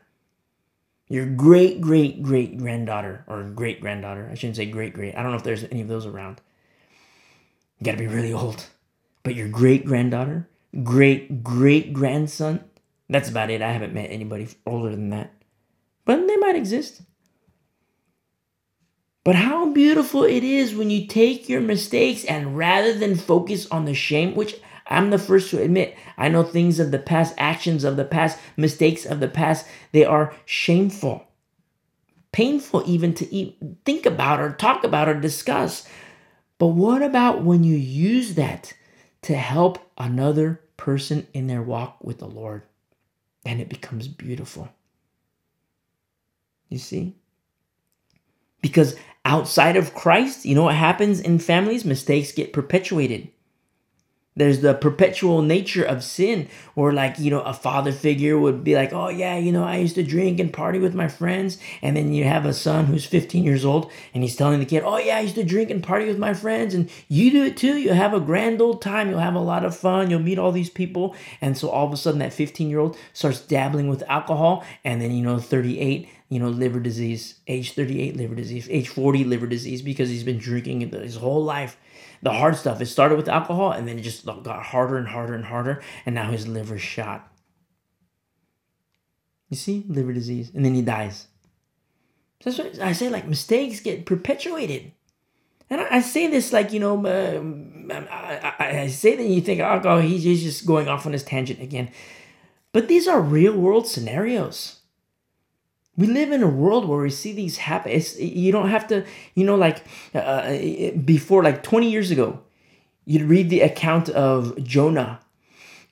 Your great, great, great granddaughter, or great granddaughter. I shouldn't say great, great. I don't know if there's any of those around. You gotta be really old. But your great granddaughter, great great grandson. That's about it. I haven't met anybody older than that. But they might exist. But how beautiful it is when you take your mistakes and rather than focus on the shame, which I'm the first to admit, I know things of the past, actions of the past, mistakes of the past, they are shameful, painful even to think about or talk about or discuss. But what about when you use that to help another person in their walk with the Lord, then it becomes beautiful. You see? Because outside of Christ, you know what happens in families? Mistakes get perpetuated. There's the perpetual nature of sin, or like, you know, a father figure would be like, oh, yeah, you know, I used to drink and party with my friends. And then you have a son who's 15 years old and he's telling the kid, oh, yeah, I used to drink and party with my friends. And you do it too. You'll have a grand old time. You'll have a lot of fun. You'll meet all these people. And so all of a sudden, that 15 year old starts dabbling with alcohol. And then, you know, 38, you know, liver disease, age 38, liver disease, age 40, liver disease, because he's been drinking his whole life the hard stuff. It started with alcohol and then it just got harder and harder and harder. And now his liver's shot. You see, liver disease. And then he dies. That's what I say, like, mistakes get perpetuated. And I, say this like, you know, uh, I, I, say that you think, oh, he's just going off on his tangent again. But these are real world scenarios we live in a world where we see these happen. It's, you don't have to, you know, like uh, before, like 20 years ago, you'd read the account of Jonah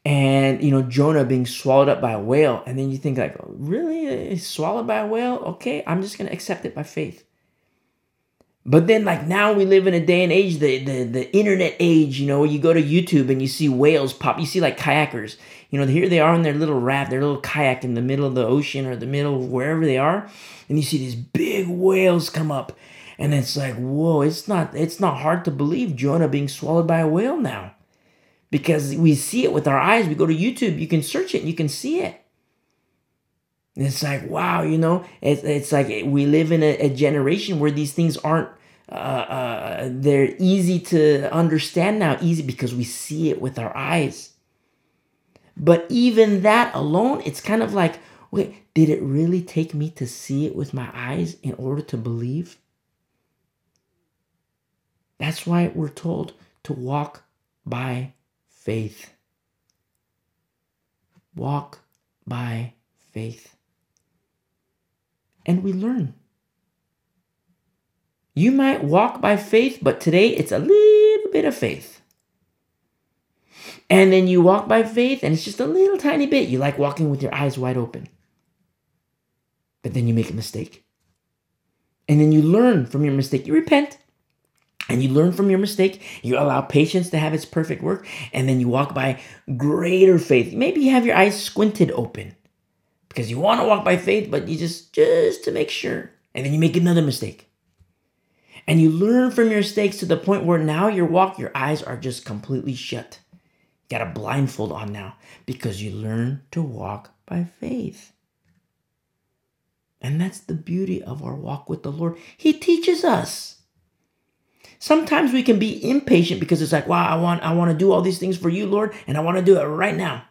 and, you know, Jonah being swallowed up by a whale. And then you think, like, really? Swallowed by a whale? Okay, I'm just going to accept it by faith. But then, like now, we live in a day and age, the, the the internet age. You know, you go to YouTube and you see whales pop. You see like kayakers. You know, here they are on their little raft, their little kayak in the middle of the ocean or the middle of wherever they are, and you see these big whales come up, and it's like, whoa! It's not it's not hard to believe Jonah being swallowed by a whale now, because we see it with our eyes. We go to YouTube, you can search it, and you can see it. It's like, wow, you know, it's, it's like we live in a, a generation where these things aren't, uh, uh, they're easy to understand now, easy because we see it with our eyes. But even that alone, it's kind of like, wait, did it really take me to see it with my eyes in order to believe? That's why we're told to walk by faith. Walk by faith and we learn. You might walk by faith, but today it's a little bit of faith. And then you walk by faith, and it's just a little tiny bit. You like walking with your eyes wide open. But then you make a mistake. And then you learn from your mistake. You repent, and you learn from your mistake. You allow patience to have its perfect work, and then you walk by greater faith. Maybe you have your eyes squinted open because you want to walk by faith, but you just just to make sure, and then you make another mistake. And you learn from your mistakes to the point where now your walk, your eyes are just completely shut. Got a blindfold on now because you learn to walk by faith. And that's the beauty of our walk with the Lord. He teaches us. Sometimes we can be impatient because it's like, wow, I want I want to do all these things for you, Lord, and I want to do it right now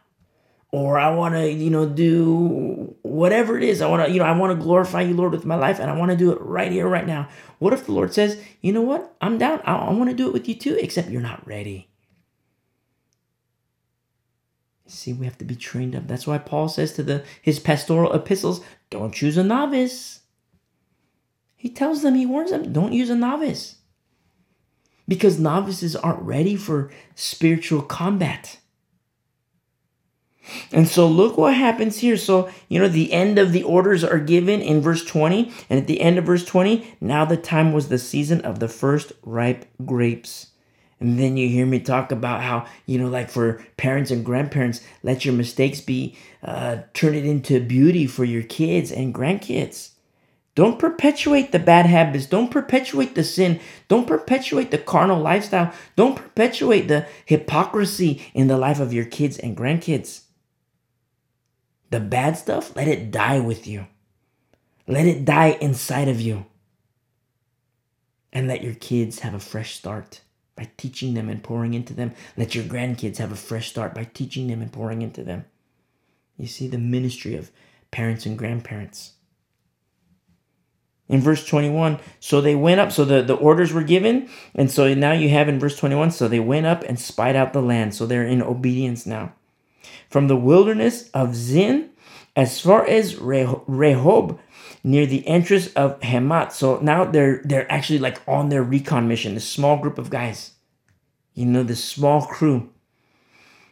or I want to, you know, do whatever it is. I want to, you know, I want to glorify you, Lord, with my life, and I want to do it right here, right now. What if the Lord says, you know what? I'm down. I, I want to do it with you too, except you're not ready. See, we have to be trained up. That's why Paul says to the his pastoral epistles, don't choose a novice. He tells them, he warns them, don't use a novice. Because novices aren't ready for spiritual combat. And so look what happens here. So, you know, the end of the orders are given in verse 20. And at the end of verse 20, now the time was the season of the first ripe grapes. And then you hear me talk about how, you know, like for parents and grandparents, let your mistakes be, uh, turn it into beauty for your kids and grandkids. Don't perpetuate the bad habits. Don't perpetuate the sin. Don't perpetuate the carnal lifestyle. Don't perpetuate the hypocrisy in the life of your kids and grandkids. The bad stuff, let it die with you. Let it die inside of you. And let your kids have a fresh start by teaching them and pouring into them. Let your grandkids have a fresh start by teaching them and pouring into them. You see the ministry of parents and grandparents. In verse 21, so they went up, so the, the orders were given. And so now you have in verse 21, so they went up and spied out the land. So they're in obedience now. From the wilderness of Zin as far as Rehob, near the entrance of Hamath. So now they're they're actually like on their recon mission. This small group of guys, you know, this small crew.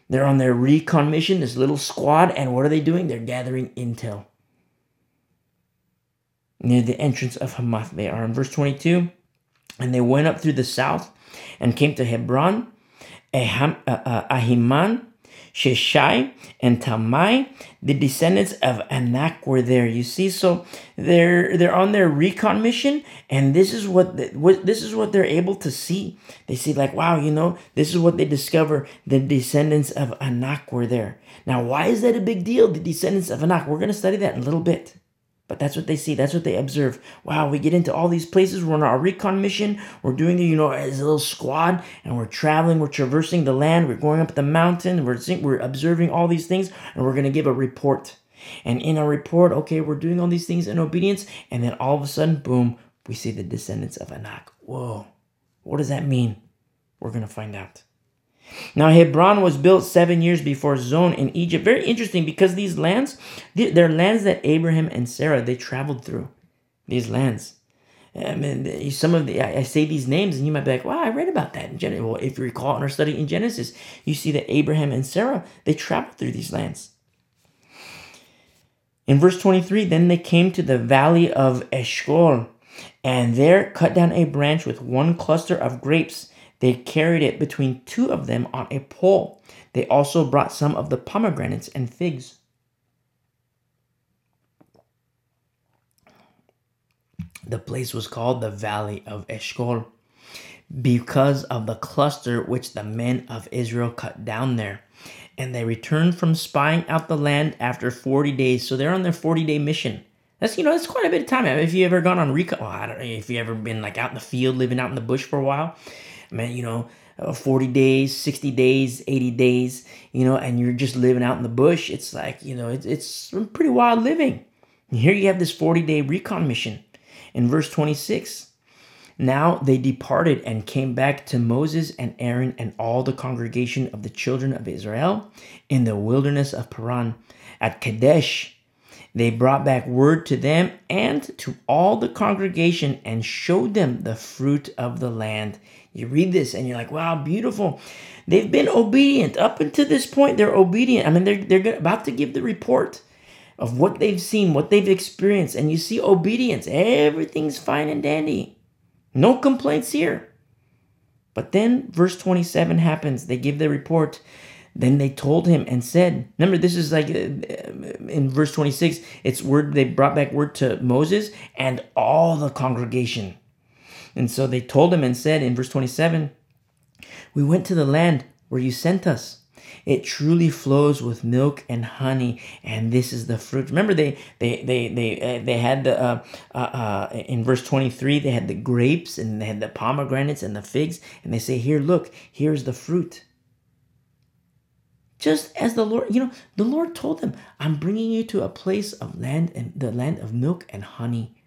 They're on their recon mission. This little squad, and what are they doing? They're gathering intel near the entrance of Hamath. They are in verse twenty-two, and they went up through the south and came to Hebron, Ahim, uh, uh, Ahiman, Sheshai and Talmai, the descendants of Anak were there. You see, so they're they're on their recon mission, and this is what, the, what this is what they're able to see. They see like, wow, you know, this is what they discover. The descendants of Anak were there. Now, why is that a big deal? The descendants of Anak. We're gonna study that in a little bit. But that's what they see. That's what they observe. Wow, we get into all these places. We're on our recon mission. We're doing it, you know, as a little squad, and we're traveling. We're traversing the land. We're going up the mountain. We're we're observing all these things, and we're gonna give a report. And in our report, okay, we're doing all these things in obedience, and then all of a sudden, boom, we see the descendants of Anak. Whoa, what does that mean? We're gonna find out. Now, Hebron was built seven years before Zoan in Egypt. Very interesting because these lands, they're lands that Abraham and Sarah, they traveled through. These lands. I mean, some of the, I say these names and you might be like, wow, I read about that in Genesis. Well, if you recall in our study in Genesis, you see that Abraham and Sarah, they traveled through these lands. In verse 23, then they came to the valley of Eshcol, and there cut down a branch with one cluster of grapes they carried it between two of them on a pole. They also brought some of the pomegranates and figs. The place was called the Valley of Eshcol because of the cluster which the men of Israel cut down there. And they returned from spying out the land after 40 days. So they're on their 40 day mission. That's you know that's quite a bit of time. If you ever gone on recon, well, I don't know if you ever been like out in the field, living out in the bush for a while man, you know, uh, 40 days, 60 days, 80 days, you know, and you're just living out in the bush. It's like, you know, it's, it's pretty wild living. Here you have this 40 day recon mission. In verse 26, now they departed and came back to Moses and Aaron and all the congregation of the children of Israel in the wilderness of Paran at Kadesh. They brought back word to them and to all the congregation and showed them the fruit of the land. You read this and you're like, wow, beautiful. They've been obedient. Up until this point, they're obedient. I mean, they're, they're about to give the report of what they've seen, what they've experienced. And you see obedience. Everything's fine and dandy. No complaints here. But then verse 27 happens. They give the report. Then they told him and said, remember, this is like uh, in verse 26, it's word, they brought back word to Moses and all the congregation. And so they told him and said in verse 27, We went to the land where you sent us. It truly flows with milk and honey, and this is the fruit. Remember, they they they they uh, they had the uh, uh, uh, in verse twenty three. They had the grapes and they had the pomegranates and the figs, and they say, "Here, look, here's the fruit." Just as the Lord, you know, the Lord told them, "I'm bringing you to a place of land and the land of milk and honey."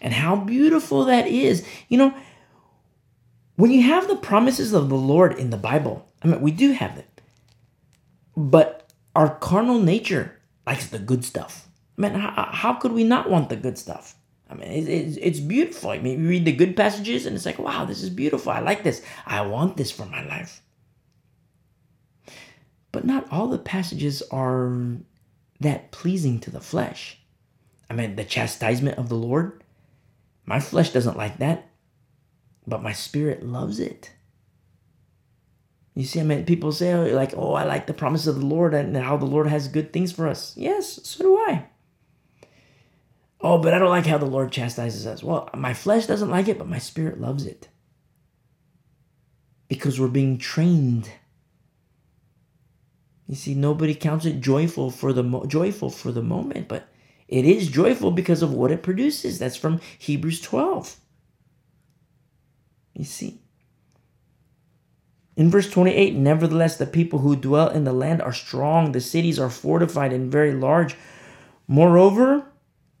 And how beautiful that is. You know, when you have the promises of the Lord in the Bible, I mean, we do have them. But our carnal nature likes the good stuff. I mean, how, how could we not want the good stuff? I mean, it, it, it's beautiful. I mean, you read the good passages and it's like, wow, this is beautiful. I like this. I want this for my life. But not all the passages are that pleasing to the flesh. I mean, the chastisement of the Lord. My flesh doesn't like that, but my spirit loves it. You see, I mean, people say, oh, like, oh, I like the promise of the Lord and how the Lord has good things for us. Yes, so do I. Oh, but I don't like how the Lord chastises us. Well, my flesh doesn't like it, but my spirit loves it. Because we're being trained. You see, nobody counts it joyful for the mo- joyful for the moment, but it is joyful because of what it produces. That's from Hebrews 12. You see? In verse 28, nevertheless, the people who dwell in the land are strong, the cities are fortified and very large. Moreover,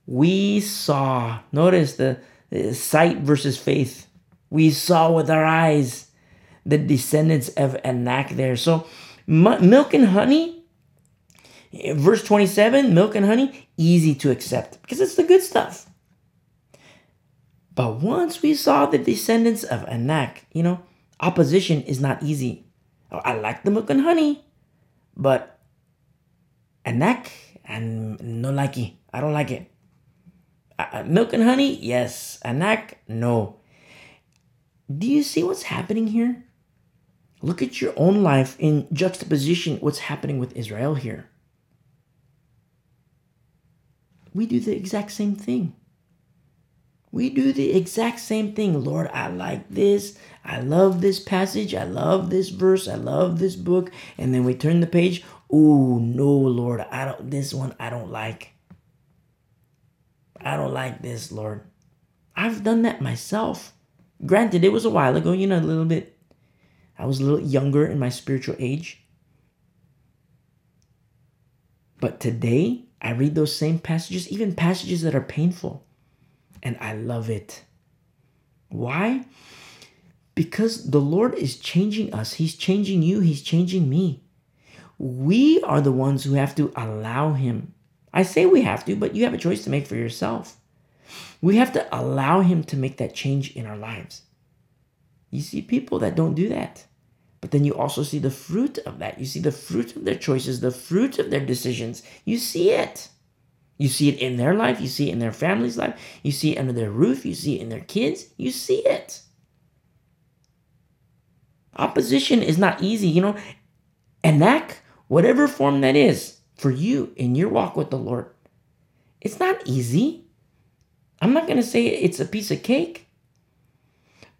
we saw, notice the, the sight versus faith. We saw with our eyes the descendants of Anak there. So, milk and honey, verse 27, milk and honey, easy to accept because it's the good stuff. But once we saw the descendants of Anak, you know, opposition is not easy. I like the milk and honey, but Anak, and no like it. I don't like it. Uh, milk and honey, yes. Anak, no. Do you see what's happening here? Look at your own life in juxtaposition what's happening with Israel here. We do the exact same thing. We do the exact same thing. Lord, I like this. I love this passage. I love this verse. I love this book. And then we turn the page. Oh, no, Lord, I don't this one I don't like. I don't like this, Lord. I've done that myself. Granted, it was a while ago, you know, a little bit. I was a little younger in my spiritual age. But today, I read those same passages, even passages that are painful, and I love it. Why? Because the Lord is changing us. He's changing you, He's changing me. We are the ones who have to allow Him I say we have to, but you have a choice to make for yourself. We have to allow Him to make that change in our lives. You see people that don't do that. But then you also see the fruit of that. You see the fruit of their choices, the fruit of their decisions. You see it. You see it in their life. You see it in their family's life. You see it under their roof. You see it in their kids. You see it. Opposition is not easy, you know. Anak, whatever form that is, for you in your walk with the Lord. It's not easy. I'm not going to say it's a piece of cake,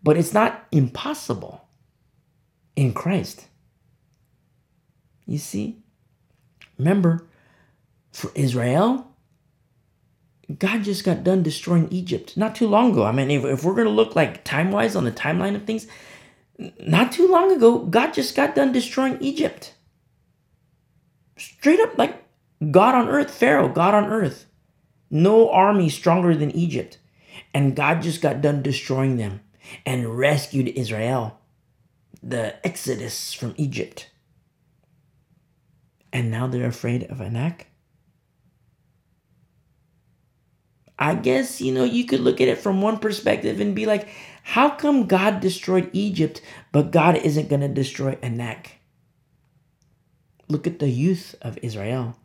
but it's not impossible in Christ. You see? Remember, for Israel, God just got done destroying Egypt not too long ago. I mean, if, if we're going to look like time wise on the timeline of things, not too long ago, God just got done destroying Egypt. Straight up like God on earth, Pharaoh, God on earth. No army stronger than Egypt. And God just got done destroying them and rescued Israel, the exodus from Egypt. And now they're afraid of Anak. I guess, you know, you could look at it from one perspective and be like, how come God destroyed Egypt, but God isn't going to destroy Anak? Look at the youth of Israel.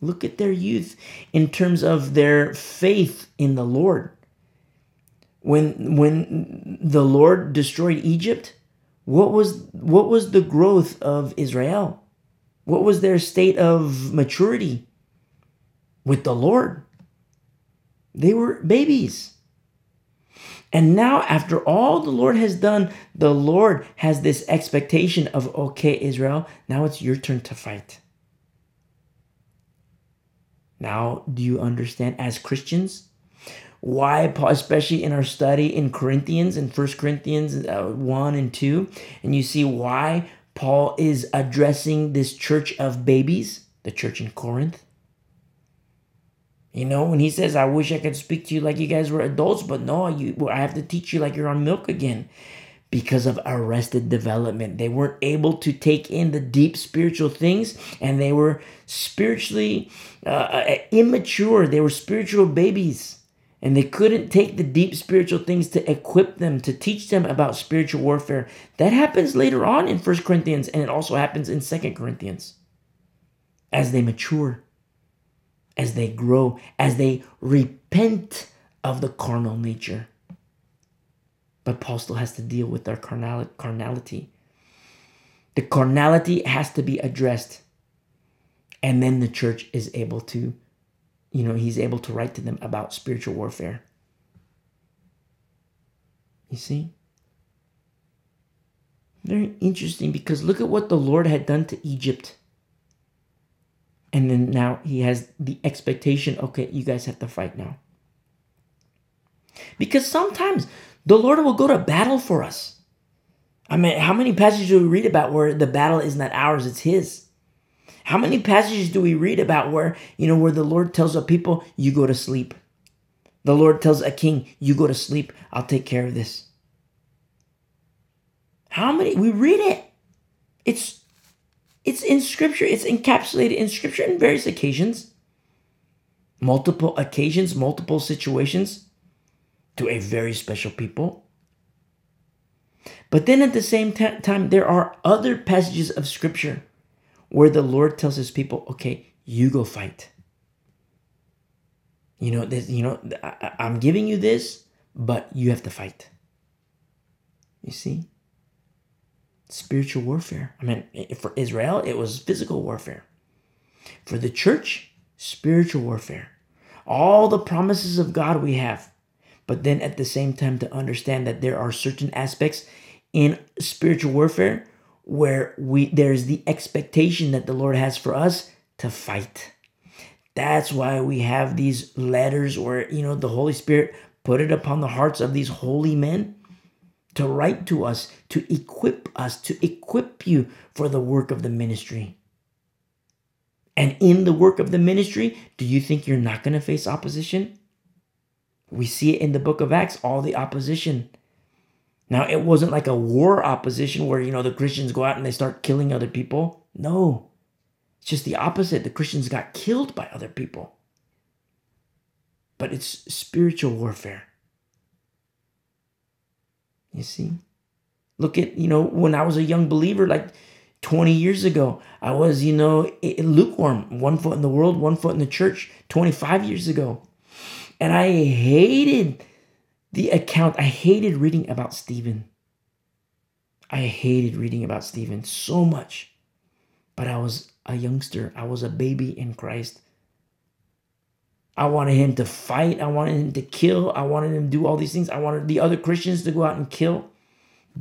Look at their youth in terms of their faith in the Lord. When when the Lord destroyed Egypt, what was what was the growth of Israel? What was their state of maturity with the Lord? They were babies. And now, after all the Lord has done, the Lord has this expectation of, okay, Israel, now it's your turn to fight. Now, do you understand as Christians why, especially in our study in Corinthians, in First Corinthians uh, 1 and 2, and you see why Paul is addressing this church of babies, the church in Corinth? You know, when he says, I wish I could speak to you like you guys were adults, but no, you, I have to teach you like you're on milk again because of arrested development. They weren't able to take in the deep spiritual things and they were spiritually uh, uh immature. They were spiritual babies and they couldn't take the deep spiritual things to equip them, to teach them about spiritual warfare. That happens later on in First Corinthians and it also happens in Second Corinthians as they mature as they grow, as they repent of the carnal nature. But Paul still has to deal with their carnality. The carnality has to be addressed. And then the church is able to, you know, he's able to write to them about spiritual warfare. You see? Very interesting because look at what the Lord had done to Egypt. And then now he has the expectation okay, you guys have to fight now. Because sometimes the Lord will go to battle for us. I mean, how many passages do we read about where the battle is not ours, it's His? How many passages do we read about where, you know, where the Lord tells a people, you go to sleep? The Lord tells a king, you go to sleep, I'll take care of this. How many? We read it. It's it's in scripture. It's encapsulated in scripture in various occasions. Multiple occasions, multiple situations to a very special people. But then at the same t- time, there are other passages of scripture where the Lord tells his people, okay, you go fight. You know, this, you know, I, I'm giving you this, but you have to fight. You see? spiritual warfare. I mean, for Israel, it was physical warfare. For the church, spiritual warfare. All the promises of God we have. But then at the same time, to understand that there are certain aspects in spiritual warfare where we there's the expectation that the Lord has for us to fight. That's why we have these letters where, you know, the Holy Spirit put it upon the hearts of these holy men to write to us, to equip us, to equip you for the work of the ministry. And in the work of the ministry, do you think you're not going to face opposition? We see it in the book of Acts, all the opposition. Now, it wasn't like a war opposition where, you know, the Christians go out and they start killing other people. No, it's just the opposite. The Christians got killed by other people. But it's spiritual warfare. You see? Look at, you know, when I was a young believer, like 20 years ago, I was, you know, lukewarm, one foot in the world, one foot in the church, 25 years ago. And I hated the account. I hated reading about Stephen. I hated reading about Stephen so much. But I was a youngster, I was a baby in Christ. I wanted him to fight. I wanted him to kill. I wanted him to do all these things. I wanted the other Christians to go out and kill,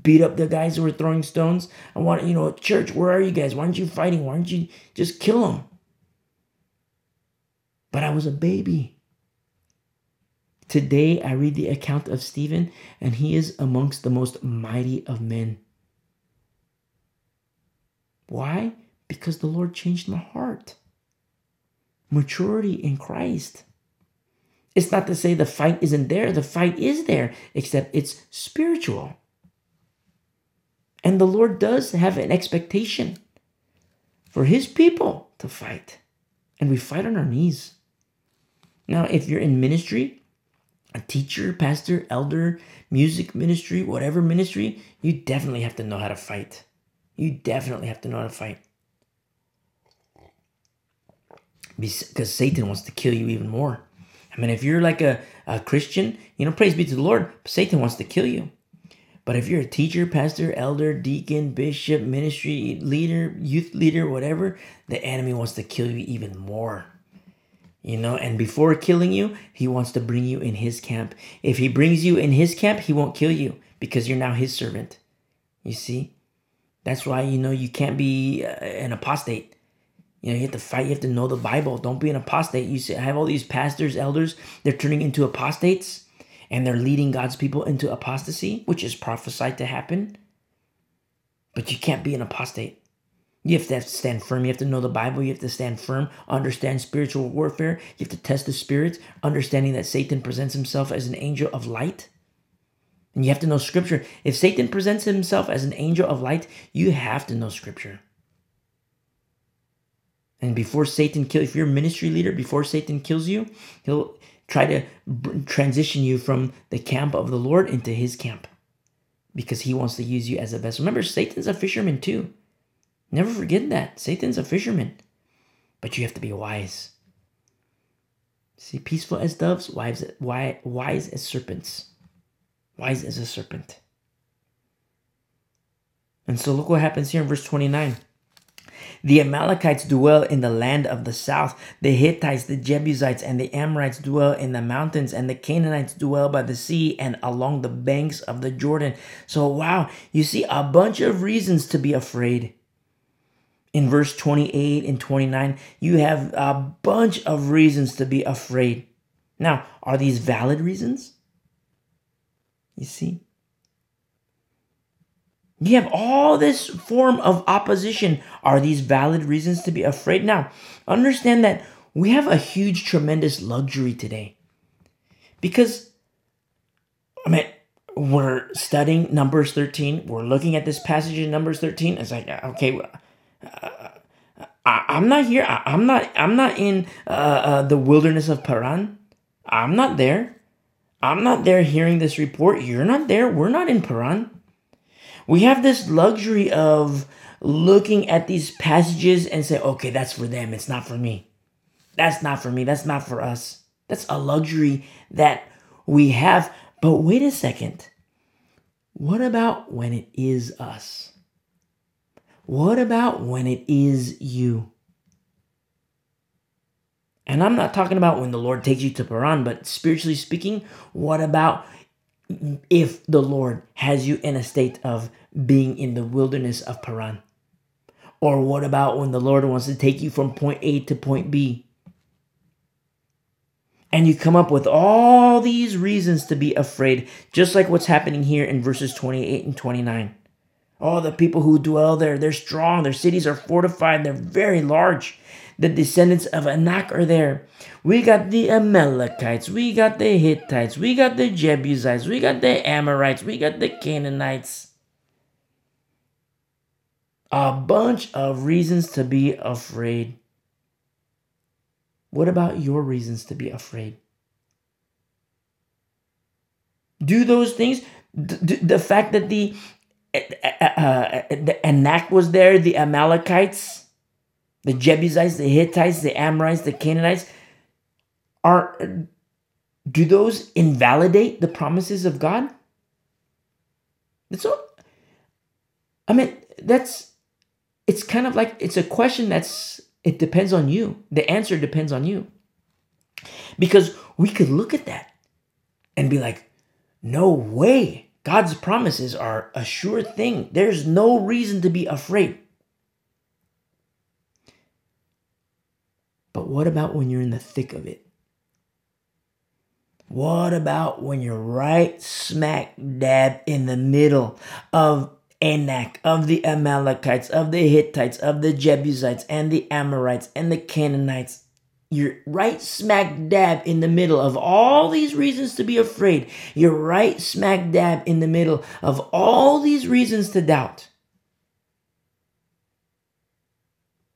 beat up the guys who were throwing stones. I wanted, you know, church, where are you guys? Why aren't you fighting? Why aren't you just kill them? But I was a baby. Today, I read the account of Stephen, and he is amongst the most mighty of men. Why? Because the Lord changed my heart. Maturity in Christ. It's not to say the fight isn't there, the fight is there, except it's spiritual. And the Lord does have an expectation for his people to fight. And we fight on our knees. Now, if you're in ministry, a teacher, pastor, elder, music ministry, whatever ministry, you definitely have to know how to fight. You definitely have to know how to fight. Because Satan wants to kill you even more. I mean, if you're like a, a Christian, you know, praise be to the Lord, Satan wants to kill you. But if you're a teacher, pastor, elder, deacon, bishop, ministry leader, youth leader, whatever, the enemy wants to kill you even more. You know, and before killing you, he wants to bring you in his camp. If he brings you in his camp, he won't kill you because you're now his servant. You see? That's why, you know, you can't be uh, an apostate. You know, you have to fight. You have to know the Bible. Don't be an apostate. You see i have all these pastors, elders. They're turning into apostates, and they're leading God's people into apostasy, which is prophesied to happen. But you can't be an apostate. You have to stand firm. You have to know the Bible. You have to stand firm, understand spiritual warfare. You have to test the spirits, understanding that Satan presents himself as an angel of light. And you have to know scripture. If Satan presents himself as an angel of light, you have to know scripture. And before Satan kills, if you're a ministry leader, before Satan kills you, he'll try to transition you from the camp of the Lord into his camp because he wants to use you as a vessel. Remember, Satan's a fisherman too. Never forget that. Satan's a fisherman. But you have to be wise. See, peaceful as doves, wise, wise as serpents. Wise as a serpent. And so look what happens here in verse 29. The Amalekites dwell in the land of the south. The Hittites, the Jebusites, and the Amorites dwell in the mountains, and the Canaanites dwell by the sea and along the banks of the Jordan. So, wow, you see a bunch of reasons to be afraid. In verse 28 and 29, you have a bunch of reasons to be afraid. Now, are these valid reasons? You see? You have all this form of opposition. Are these valid reasons to be afraid? Now, understand that we have a huge, tremendous luxury today. Because, I mean, we're studying Numbers 13. We're looking at this passage in Numbers 13. It's like, okay, uh, I, am not here. I, am not. I'm not in uh, uh, the wilderness of Paran. I'm not there. I'm not there hearing this report. You're not there. We're not in Paran. We have this luxury of looking at these passages and say, okay, that's for them. It's not for me. That's not for me. That's not for us. That's a luxury that we have. But wait a second. What about when it is us? What about when it is you? And I'm not talking about when the Lord takes you to Paran, but spiritually speaking, what about if the Lord has you in a state of being in the wilderness of Paran? Or what about when the Lord wants to take you from point A to point B? And you come up with all these reasons to be afraid, just like what's happening here in verses 28 and 29. All the people who dwell there, they're strong, their cities are fortified, they're very large. The descendants of Anak are there. We got the Amalekites, we got the Hittites, we got the Jebusites, we got the Amorites, we got the Canaanites. A bunch of reasons to be afraid. What about your reasons to be afraid? Do those things, the fact that the uh, Anak was there, the Amalekites, the Jebusites, the Hittites, the Amorites, the Canaanites, are do those invalidate the promises of God? That's all. I mean, that's it's kind of like it's a question that's it depends on you. The answer depends on you. Because we could look at that and be like, no way. God's promises are a sure thing. There's no reason to be afraid. But what about when you're in the thick of it? What about when you're right smack dab in the middle of Anak, of the Amalekites, of the Hittites, of the Jebusites, and the Amorites, and the Canaanites? You're right smack dab in the middle of all these reasons to be afraid. You're right smack dab in the middle of all these reasons to doubt.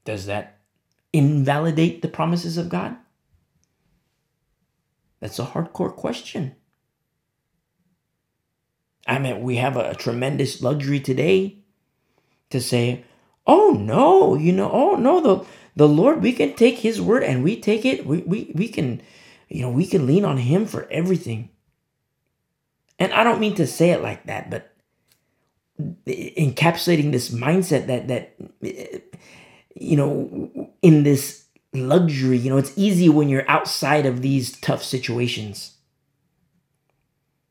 Does that invalidate the promises of God? That's a hardcore question. I mean, we have a, tremendous luxury today to say, oh no, you know, oh no, the, the Lord, we can take his word and we take it, we, we, we can, you know, we can lean on him for everything. And I don't mean to say it like that, but encapsulating this mindset that, that, you know, in this luxury. You know, it's easy when you're outside of these tough situations.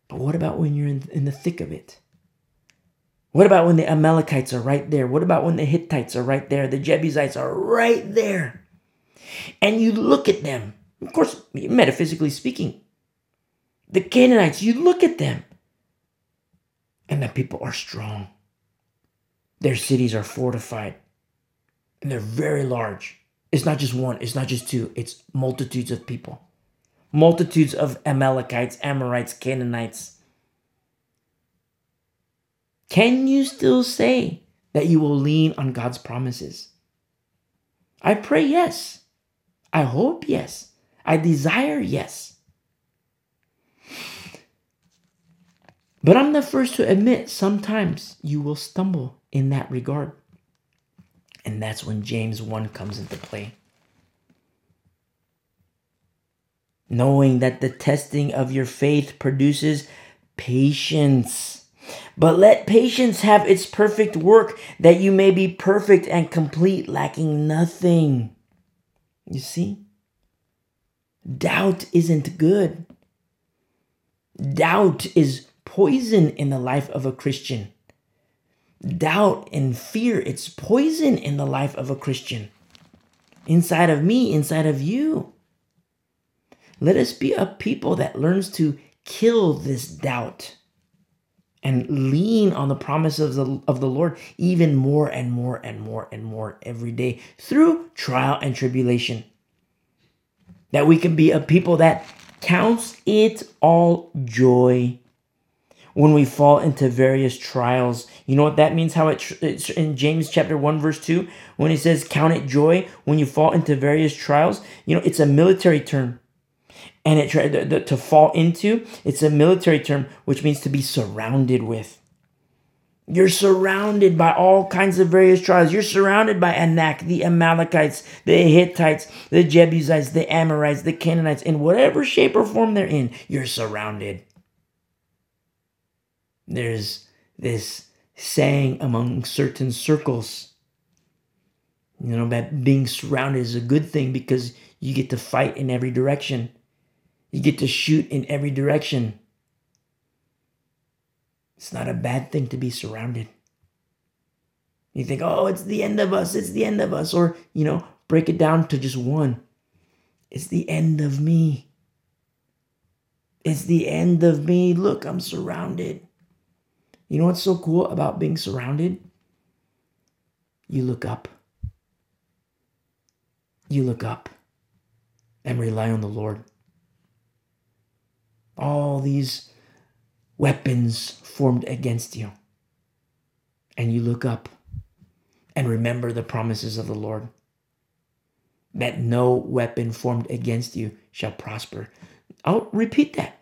But what about when you're in, in the thick of it? What about when the Amalekites are right there? What about when the Hittites are right there? The Jebusites are right there. And you look at them, of course, metaphysically speaking. The Canaanites, you look at them, and the people are strong. Their cities are fortified, and they're very large. It's not just one, it's not just two, it's multitudes of people. Multitudes of Amalekites, Amorites, Canaanites. Can you still say that you will lean on God's promises? I pray yes. I hope yes. I desire yes. But I'm the first to admit sometimes you will stumble in that regard. And that's when James 1 comes into play. Knowing that the testing of your faith produces patience. But let patience have its perfect work, that you may be perfect and complete, lacking nothing. You see? Doubt isn't good. Doubt is poison in the life of a Christian. Doubt and fear, it's poison in the life of a Christian. Inside of me, inside of you. Let us be a people that learns to kill this doubt and lean on the promises of the, of the Lord even more and more and more and more every day through trial and tribulation. That we can be a people that counts it all joy when we fall into various trials. You know what that means? How it, it's in James chapter 1 verse 2 when he says count it joy when you fall into various trials. You know, it's a military term and it to, to fall into it's a military term which means to be surrounded with you're surrounded by all kinds of various tribes. You're surrounded by Anak, the Amalekites, the Hittites, the Jebusites, the Amorites, the Canaanites, in whatever shape or form they're in, you're surrounded. There's this saying among certain circles, you know, that being surrounded is a good thing because you get to fight in every direction. You get to shoot in every direction. It's not a bad thing to be surrounded. You think, oh, it's the end of us, it's the end of us. Or, you know, break it down to just one. It's the end of me. It's the end of me. Look, I'm surrounded. You know what's so cool about being surrounded? You look up. You look up and rely on the Lord all these weapons formed against you. And you look up and remember the promises of the Lord that no weapon formed against you shall prosper. I'll repeat that.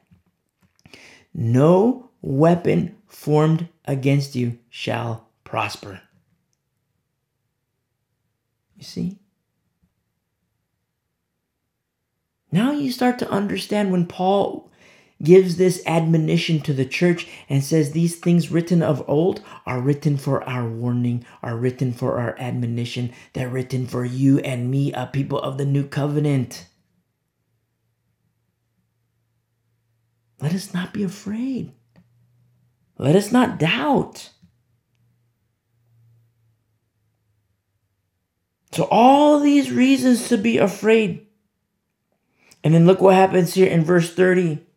No weapon formed against you shall prosper. You see? Now you start to understand when Paul gives this admonition to the church and says these things written of old are written for our warning, are written for our admonition, they're written for you and me, a people of the new covenant. Let us not be afraid. Let us not doubt. So, all these reasons to be afraid. And then look what happens here in verse 30.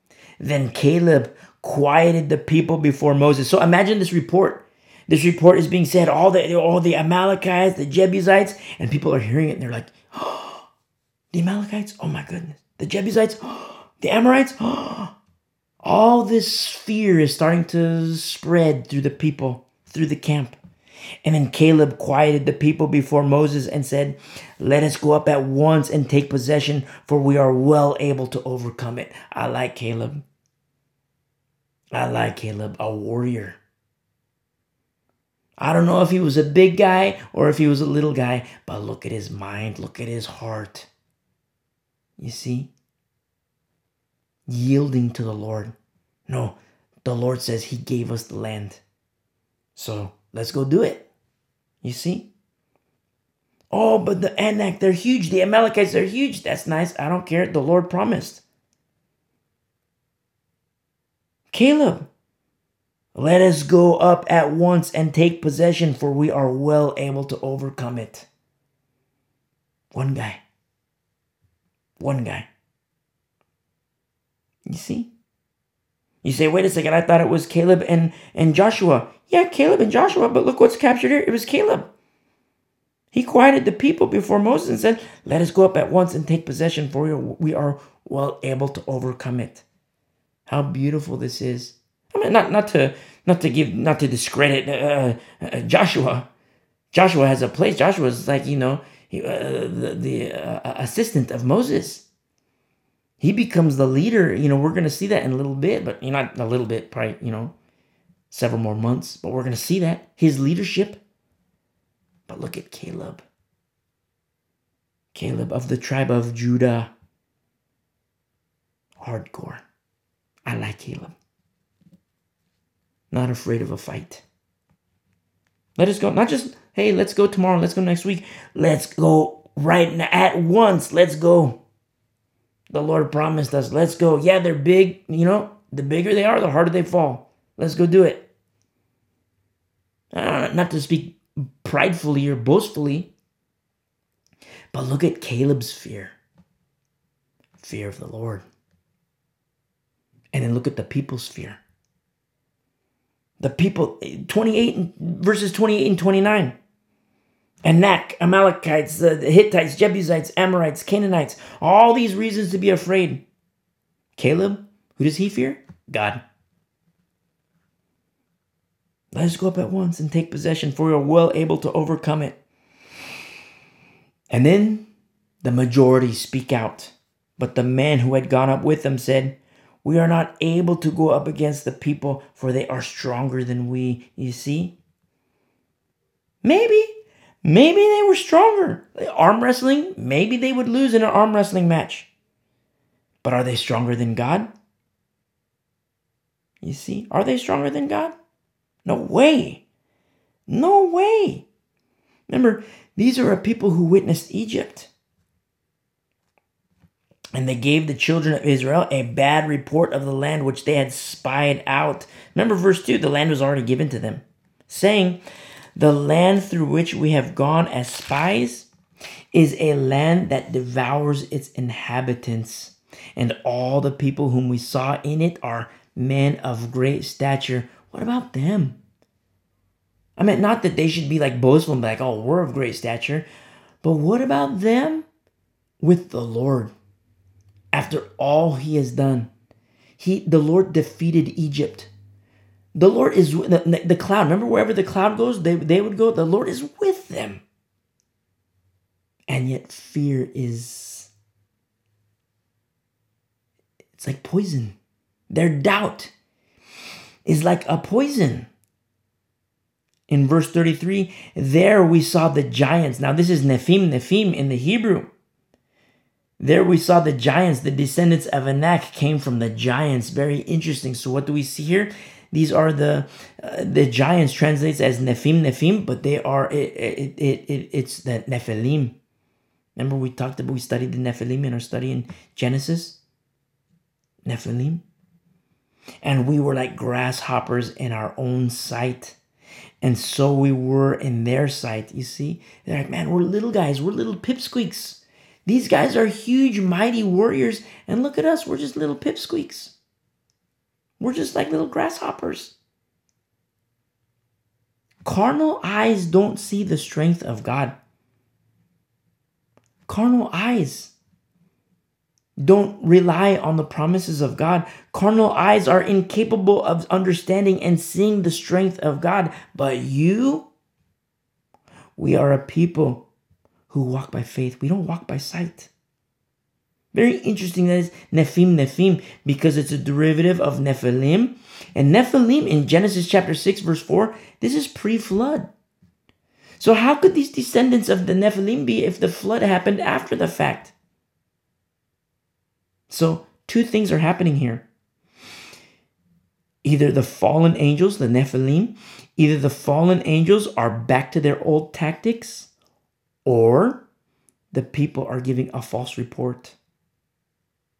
Then Caleb quieted the people before Moses. So imagine this report. This report is being said, all the all the Amalekites, the Jebusites, and people are hearing it and they're like, oh, <gasps> the Amalekites, oh my goodness. The Jebusites, oh, <gasps> the Amorites, oh. <gasps> all this fear is starting to spread through the people, through the camp. And then Caleb quieted the people before Moses and said, Let us go up at once and take possession, for we are well able to overcome it. I like Caleb. I like Caleb, a warrior. I don't know if he was a big guy or if he was a little guy, but look at his mind, look at his heart. You see? Yielding to the Lord. No, the Lord says he gave us the land. So let's go do it. You see? Oh, but the Anak, they're huge. The Amalekites, they're huge. That's nice. I don't care. The Lord promised. Caleb, let us go up at once and take possession, for we are well able to overcome it. One guy. One guy. You see? You say, wait a second, I thought it was Caleb and, and Joshua. Yeah, Caleb and Joshua, but look what's captured here. It was Caleb. He quieted the people before Moses and said, Let us go up at once and take possession, for we are well able to overcome it how beautiful this is. I mean, not not to not to give not to discredit uh, uh, Joshua. Joshua has a place. Joshua is like you know he, uh, the the uh, assistant of Moses. He becomes the leader. You know we're gonna see that in a little bit, but you know, not a little bit, probably you know several more months. But we're gonna see that his leadership. But look at Caleb. Caleb of the tribe of Judah. Hardcore. I like Caleb. not afraid of a fight. Let us go. Not just, hey, let's go tomorrow, let's go next week. Let's go right now, at once. Let's go. The Lord promised us, let's go. Yeah, they're big. You know, the bigger they are, the harder they fall. Let's go do it. Uh, not to speak pridefully or boastfully, but look at Caleb's fear fear of the Lord. And then look at the people's fear. The people, 28 verses 28 and 29. Anak, Amalekites, the Hittites, Jebusites, Amorites, Canaanites, all these reasons to be afraid. Caleb, who does he fear? God. Let us go up at once and take possession, for we are well able to overcome it. And then the majority speak out. But the man who had gone up with them said, We are not able to go up against the people, for they are stronger than we. You see? Maybe, maybe they were stronger. Arm wrestling, maybe they would lose in an arm wrestling match. But are they stronger than God? You see? Are they stronger than God? No way. No way. Remember, these are a people who witnessed Egypt. And they gave the children of Israel a bad report of the land which they had spied out. Remember, verse 2 the land was already given to them, saying, The land through which we have gone as spies is a land that devours its inhabitants, and all the people whom we saw in it are men of great stature. What about them? I mean, not that they should be like boastful and be like, oh, we're of great stature, but what about them with the Lord? After all he has done, he the Lord defeated Egypt. The Lord is the, the cloud. Remember, wherever the cloud goes, they, they would go. The Lord is with them. And yet, fear is it's like poison. Their doubt is like a poison. In verse 33, there we saw the giants. Now, this is Nephim, Nephim in the Hebrew. There we saw the giants, the descendants of Anak came from the giants. Very interesting. So, what do we see here? These are the uh, the giants translates as Nephim, Nephim, but they are it, it, it, it it's the Nephilim. Remember we talked about we studied the Nephilim in our study in Genesis. Nephilim. And we were like grasshoppers in our own sight. And so we were in their sight. You see, they're like, man, we're little guys, we're little pipsqueaks. These guys are huge, mighty warriors. And look at us, we're just little pipsqueaks. We're just like little grasshoppers. Carnal eyes don't see the strength of God. Carnal eyes don't rely on the promises of God. Carnal eyes are incapable of understanding and seeing the strength of God. But you, we are a people who walk by faith. We don't walk by sight. Very interesting that is Nephim Nephim because it's a derivative of Nephilim. And Nephilim in Genesis chapter 6, verse 4, this is pre flood. So, how could these descendants of the Nephilim be if the flood happened after the fact? So, two things are happening here. Either the fallen angels, the Nephilim, either the fallen angels are back to their old tactics, or the people are giving a false report.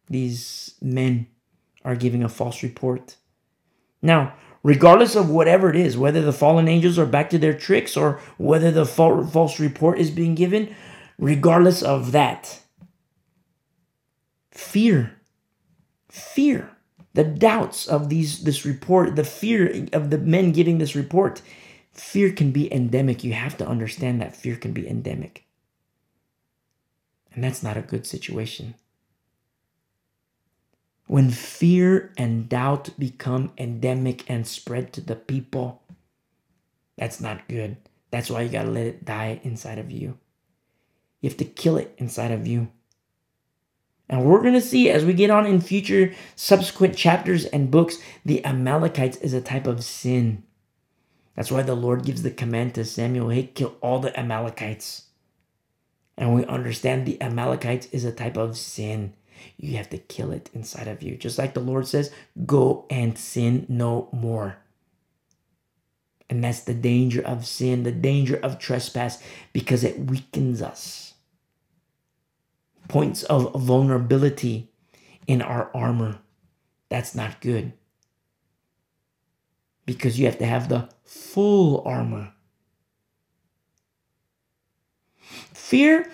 These men are giving a false report. Now, regardless of whatever it is, whether the fallen angels are back to their tricks or whether the false report is being given, regardless of that, fear fear the doubts of these this report the fear of the men giving this report fear can be endemic. You have to understand that fear can be endemic. And that's not a good situation. When fear and doubt become endemic and spread to the people that's not good. That's why you got to let it die inside of you. You have to kill it inside of you. And we're going to see as we get on in future subsequent chapters and books, the Amalekites is a type of sin. That's why the Lord gives the command to Samuel hey, kill all the Amalekites. And we understand the Amalekites is a type of sin. You have to kill it inside of you. Just like the Lord says, go and sin no more. And that's the danger of sin, the danger of trespass, because it weakens us. Points of vulnerability in our armor. That's not good. Because you have to have the full armor. Fear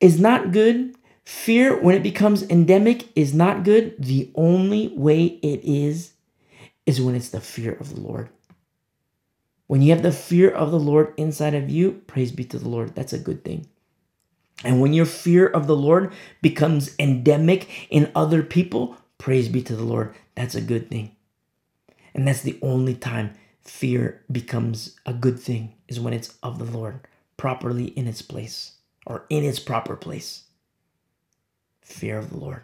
is not good. Fear, when it becomes endemic, is not good. The only way it is, is when it's the fear of the Lord. When you have the fear of the Lord inside of you, praise be to the Lord. That's a good thing. And when your fear of the Lord becomes endemic in other people, praise be to the Lord. That's a good thing. And that's the only time fear becomes a good thing, is when it's of the Lord, properly in its place or in its proper place. Fear of the Lord,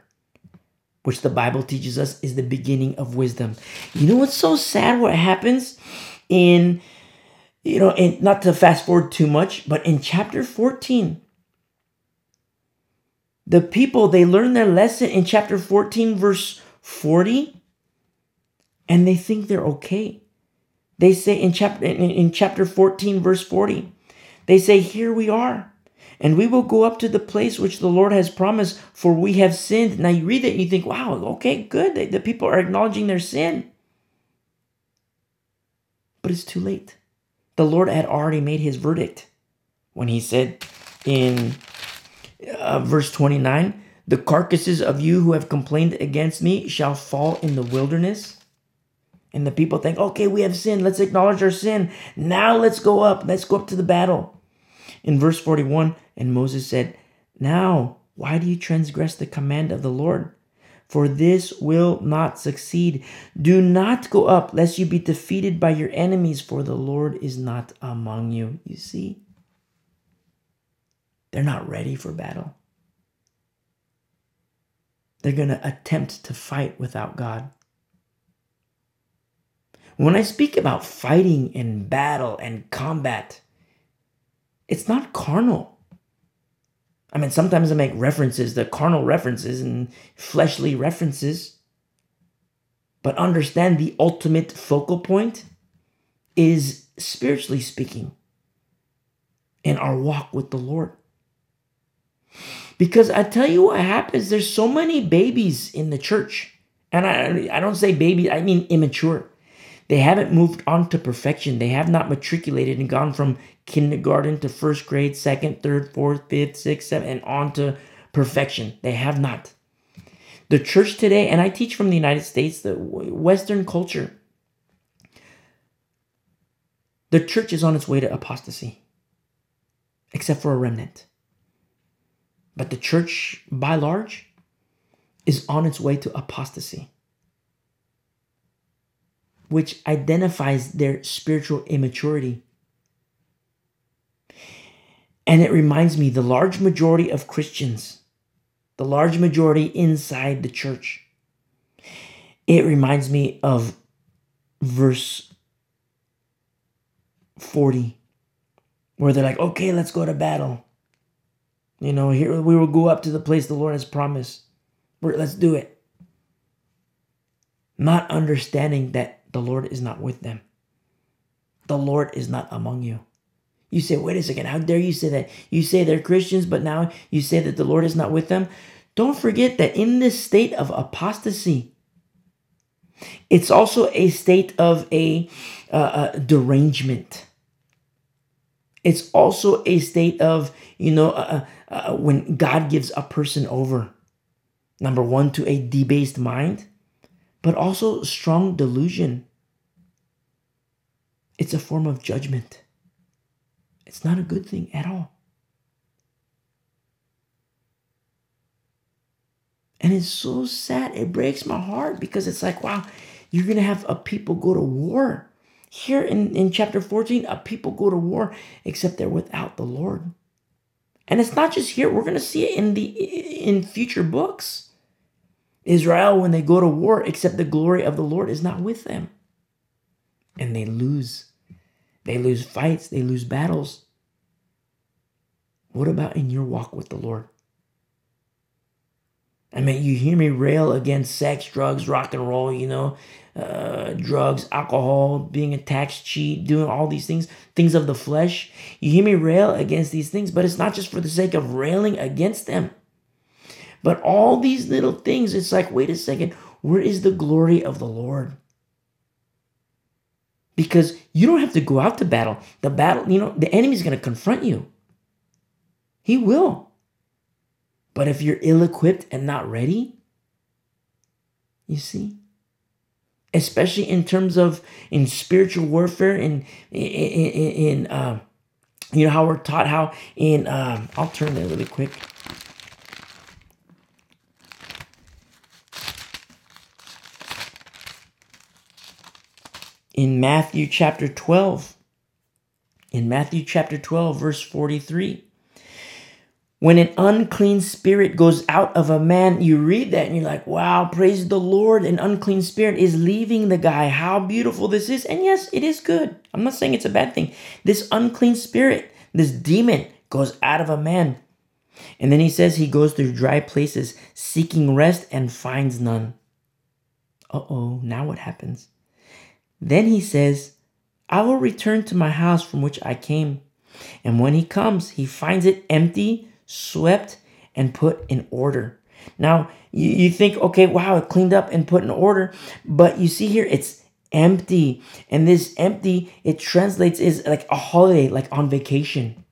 which the Bible teaches us is the beginning of wisdom. You know what's so sad? What happens in, you know, in, not to fast forward too much, but in chapter 14, the people, they learn their lesson in chapter 14, verse 40, and they think they're okay. They say in chapter in, chapter 14, verse 40, they say, Here we are, and we will go up to the place which the Lord has promised, for we have sinned. Now you read it and you think, wow, okay, good. The, the people are acknowledging their sin. But it's too late. The Lord had already made his verdict when he said in uh, verse 29 The carcasses of you who have complained against me shall fall in the wilderness. And the people think, okay, we have sin. Let's acknowledge our sin. Now let's go up. Let's go up to the battle. In verse 41, and Moses said, Now, why do you transgress the command of the Lord? For this will not succeed. Do not go up, lest you be defeated by your enemies, for the Lord is not among you. You see? They're not ready for battle. They're going to attempt to fight without God. When I speak about fighting and battle and combat, it's not carnal. I mean, sometimes I make references, the carnal references and fleshly references, but understand the ultimate focal point is spiritually speaking in our walk with the Lord. Because I tell you what happens, there's so many babies in the church. And I, I don't say baby, I mean immature. They haven't moved on to perfection. They have not matriculated and gone from kindergarten to first grade, second, third, fourth, fifth, sixth, seventh, and on to perfection. They have not. The church today, and I teach from the United States, the Western culture, the church is on its way to apostasy, except for a remnant. But the church, by large, is on its way to apostasy, which identifies their spiritual immaturity. And it reminds me the large majority of Christians, the large majority inside the church, it reminds me of verse 40, where they're like, okay, let's go to battle. You know, here we will go up to the place the Lord has promised. Let's do it. Not understanding that the Lord is not with them. The Lord is not among you. You say, wait a second, how dare you say that? You say they're Christians, but now you say that the Lord is not with them. Don't forget that in this state of apostasy, it's also a state of a, uh, a derangement. It's also a state of, you know, uh, uh, when God gives a person over, number one, to a debased mind, but also strong delusion. It's a form of judgment. It's not a good thing at all. And it's so sad. It breaks my heart because it's like, wow, you're going to have a people go to war. Here in, in chapter 14, a people go to war except they're without the Lord. And it's not just here, we're going to see it in the in future books. Israel when they go to war except the glory of the Lord is not with them. And they lose. They lose fights, they lose battles. What about in your walk with the Lord? I mean, you hear me rail against sex, drugs, rock and roll, you know, uh, drugs, alcohol, being a tax cheat, doing all these things, things of the flesh. You hear me rail against these things, but it's not just for the sake of railing against them. But all these little things, it's like, wait a second, where is the glory of the Lord? Because you don't have to go out to battle. The battle, you know, the enemy's going to confront you. He will. But if you're ill equipped and not ready, you see, especially in terms of in spiritual warfare and in, in, in uh, you know how we're taught how in um, I'll turn there really quick. In Matthew chapter 12. In Matthew chapter 12, verse 43. When an unclean spirit goes out of a man, you read that and you're like, wow, praise the Lord. An unclean spirit is leaving the guy. How beautiful this is. And yes, it is good. I'm not saying it's a bad thing. This unclean spirit, this demon, goes out of a man. And then he says he goes through dry places seeking rest and finds none. Uh oh, now what happens? Then he says, I will return to my house from which I came. And when he comes, he finds it empty, swept, and put in order. Now, you, you think, okay, wow, it cleaned up and put in order. But you see here, it's empty. And this empty, it translates is like a holiday, like on vacation.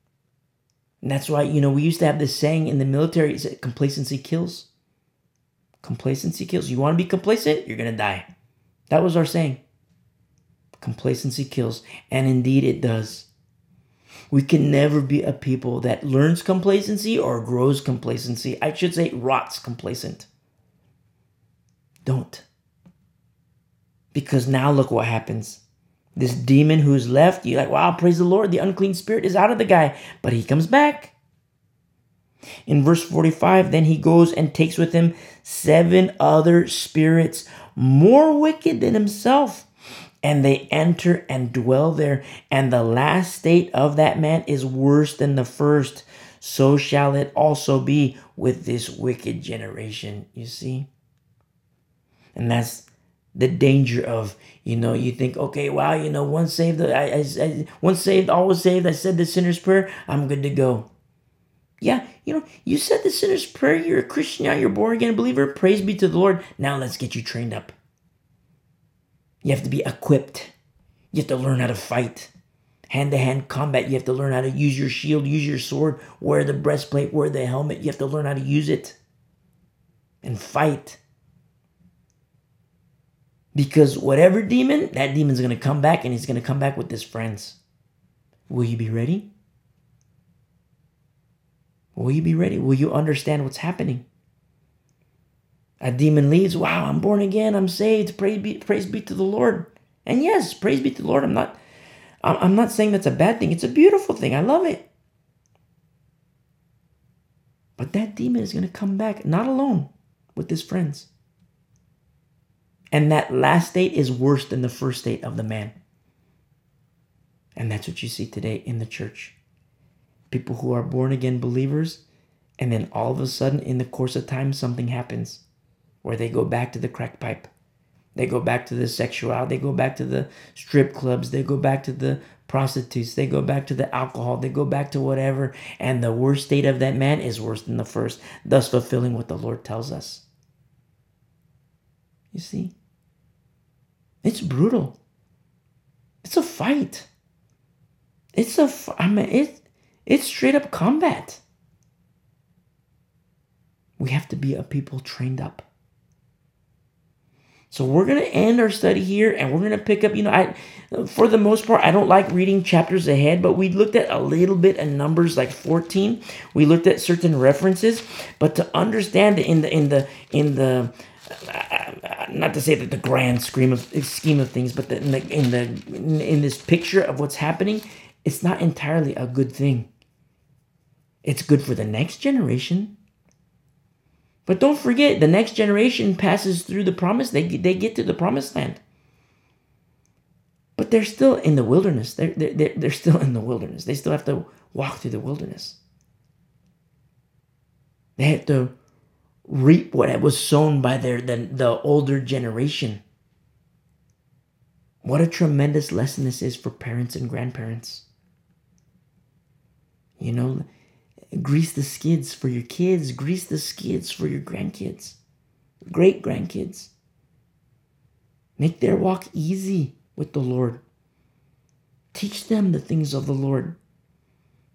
And that's why, you know, we used to have this saying in the military, is that complacency kills. Complacency kills. You want to be complacent, you're going to die. That was our saying. Complacency kills, and indeed it does. We can never be a people that learns complacency or grows complacency. I should say, rots complacent. Don't. Because now look what happens. This demon who's left, you're like, wow, praise the Lord, the unclean spirit is out of the guy, but he comes back. In verse 45, then he goes and takes with him seven other spirits more wicked than himself and they enter and dwell there. And the last state of that man is worse than the first. So shall it also be with this wicked generation, you see? And that's the danger of, you know, you think, okay, wow, you know, once saved, I, I, I once saved, always saved. I said the sinner's prayer, I'm good to go. Yeah, you know, you said the sinner's prayer, you're a Christian now, you're born again believer, praise be to the Lord. Now let's get you trained up. You have to be equipped. You have to learn how to fight. Hand to hand combat, you have to learn how to use your shield, use your sword, wear the breastplate, wear the helmet. You have to learn how to use it and fight. Because whatever demon, that demon's going to come back and he's going to come back with his friends. Will you be ready? Will you be ready? Will you understand what's happening? A demon leaves. Wow, I'm born again. I'm saved. Praise be, praise be to the Lord. And yes, praise be to the Lord. I'm not, I'm not saying that's a bad thing. It's a beautiful thing. I love it. But that demon is going to come back, not alone, with his friends. And that last state is worse than the first state of the man. And that's what you see today in the church. People who are born again believers, and then all of a sudden, in the course of time, something happens where they go back to the crack pipe. They go back to the sexuality. They go back to the strip clubs. They go back to the prostitutes. They go back to the alcohol. They go back to whatever. And the worst state of that man is worse than the first, thus fulfilling what the Lord tells us. You see? It's brutal. It's a fight. It's a, I mean, it, it's straight up combat. We have to be a people trained up. So we're going to end our study here and we're going to pick up, you know, I for the most part I don't like reading chapters ahead, but we looked at a little bit of numbers like 14. We looked at certain references, but to understand in the in the in the not to say that the grand scheme of scheme of things, but the, in the in the in this picture of what's happening, it's not entirely a good thing. It's good for the next generation but don't forget, the next generation passes through the promise, they, they get to the promised land. But they're still in the wilderness. They're, they're, they're still in the wilderness. They still have to walk through the wilderness. They have to reap what was sown by their the, the older generation. What a tremendous lesson this is for parents and grandparents. You know, grease the skids for your kids, grease the skids for your grandkids, great grandkids. Make their walk easy with the Lord. Teach them the things of the Lord.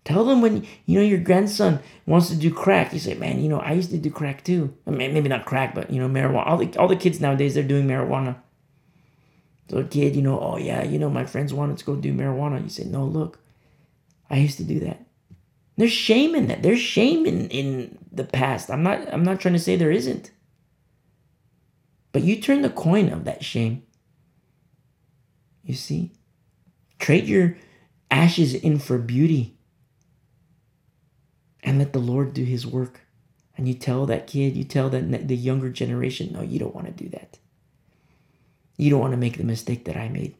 Tell them when you know your grandson wants to do crack. You say, "Man, you know I used to do crack too. I mean, maybe not crack, but you know marijuana. All the all the kids nowadays they're doing marijuana. So a kid, you know, oh yeah, you know my friends wanted to go do marijuana. You say, no, look, I used to do that. There's shame in that. There's shame in, in the past. I'm not I'm not trying to say there isn't. But you turn the coin of that shame. You see? Trade your ashes in for beauty. And let the Lord do his work. And you tell that kid, you tell that the younger generation, no, you don't want to do that. You don't want to make the mistake that I made.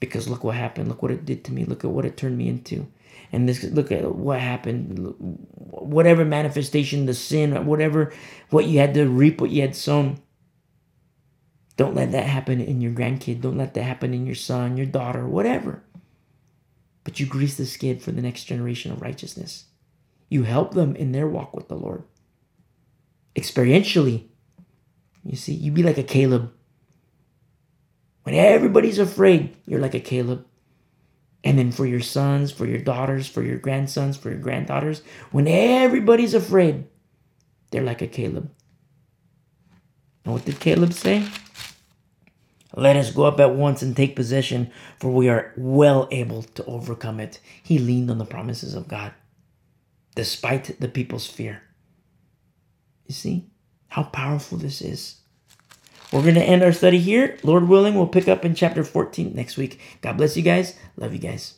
Because look what happened. Look what it did to me. Look at what it turned me into. And this look at what happened. Whatever manifestation, the sin, whatever what you had to reap, what you had sown. Don't let that happen in your grandkid. Don't let that happen in your son, your daughter, whatever. But you grease the skid for the next generation of righteousness. You help them in their walk with the Lord. Experientially, you see, you be like a Caleb. When everybody's afraid, you're like a Caleb. And then for your sons, for your daughters, for your grandsons, for your granddaughters, when everybody's afraid, they're like a Caleb. And what did Caleb say? Let us go up at once and take possession, for we are well able to overcome it. He leaned on the promises of God, despite the people's fear. You see how powerful this is. We're going to end our study here. Lord willing, we'll pick up in chapter 14 next week. God bless you guys. Love you guys.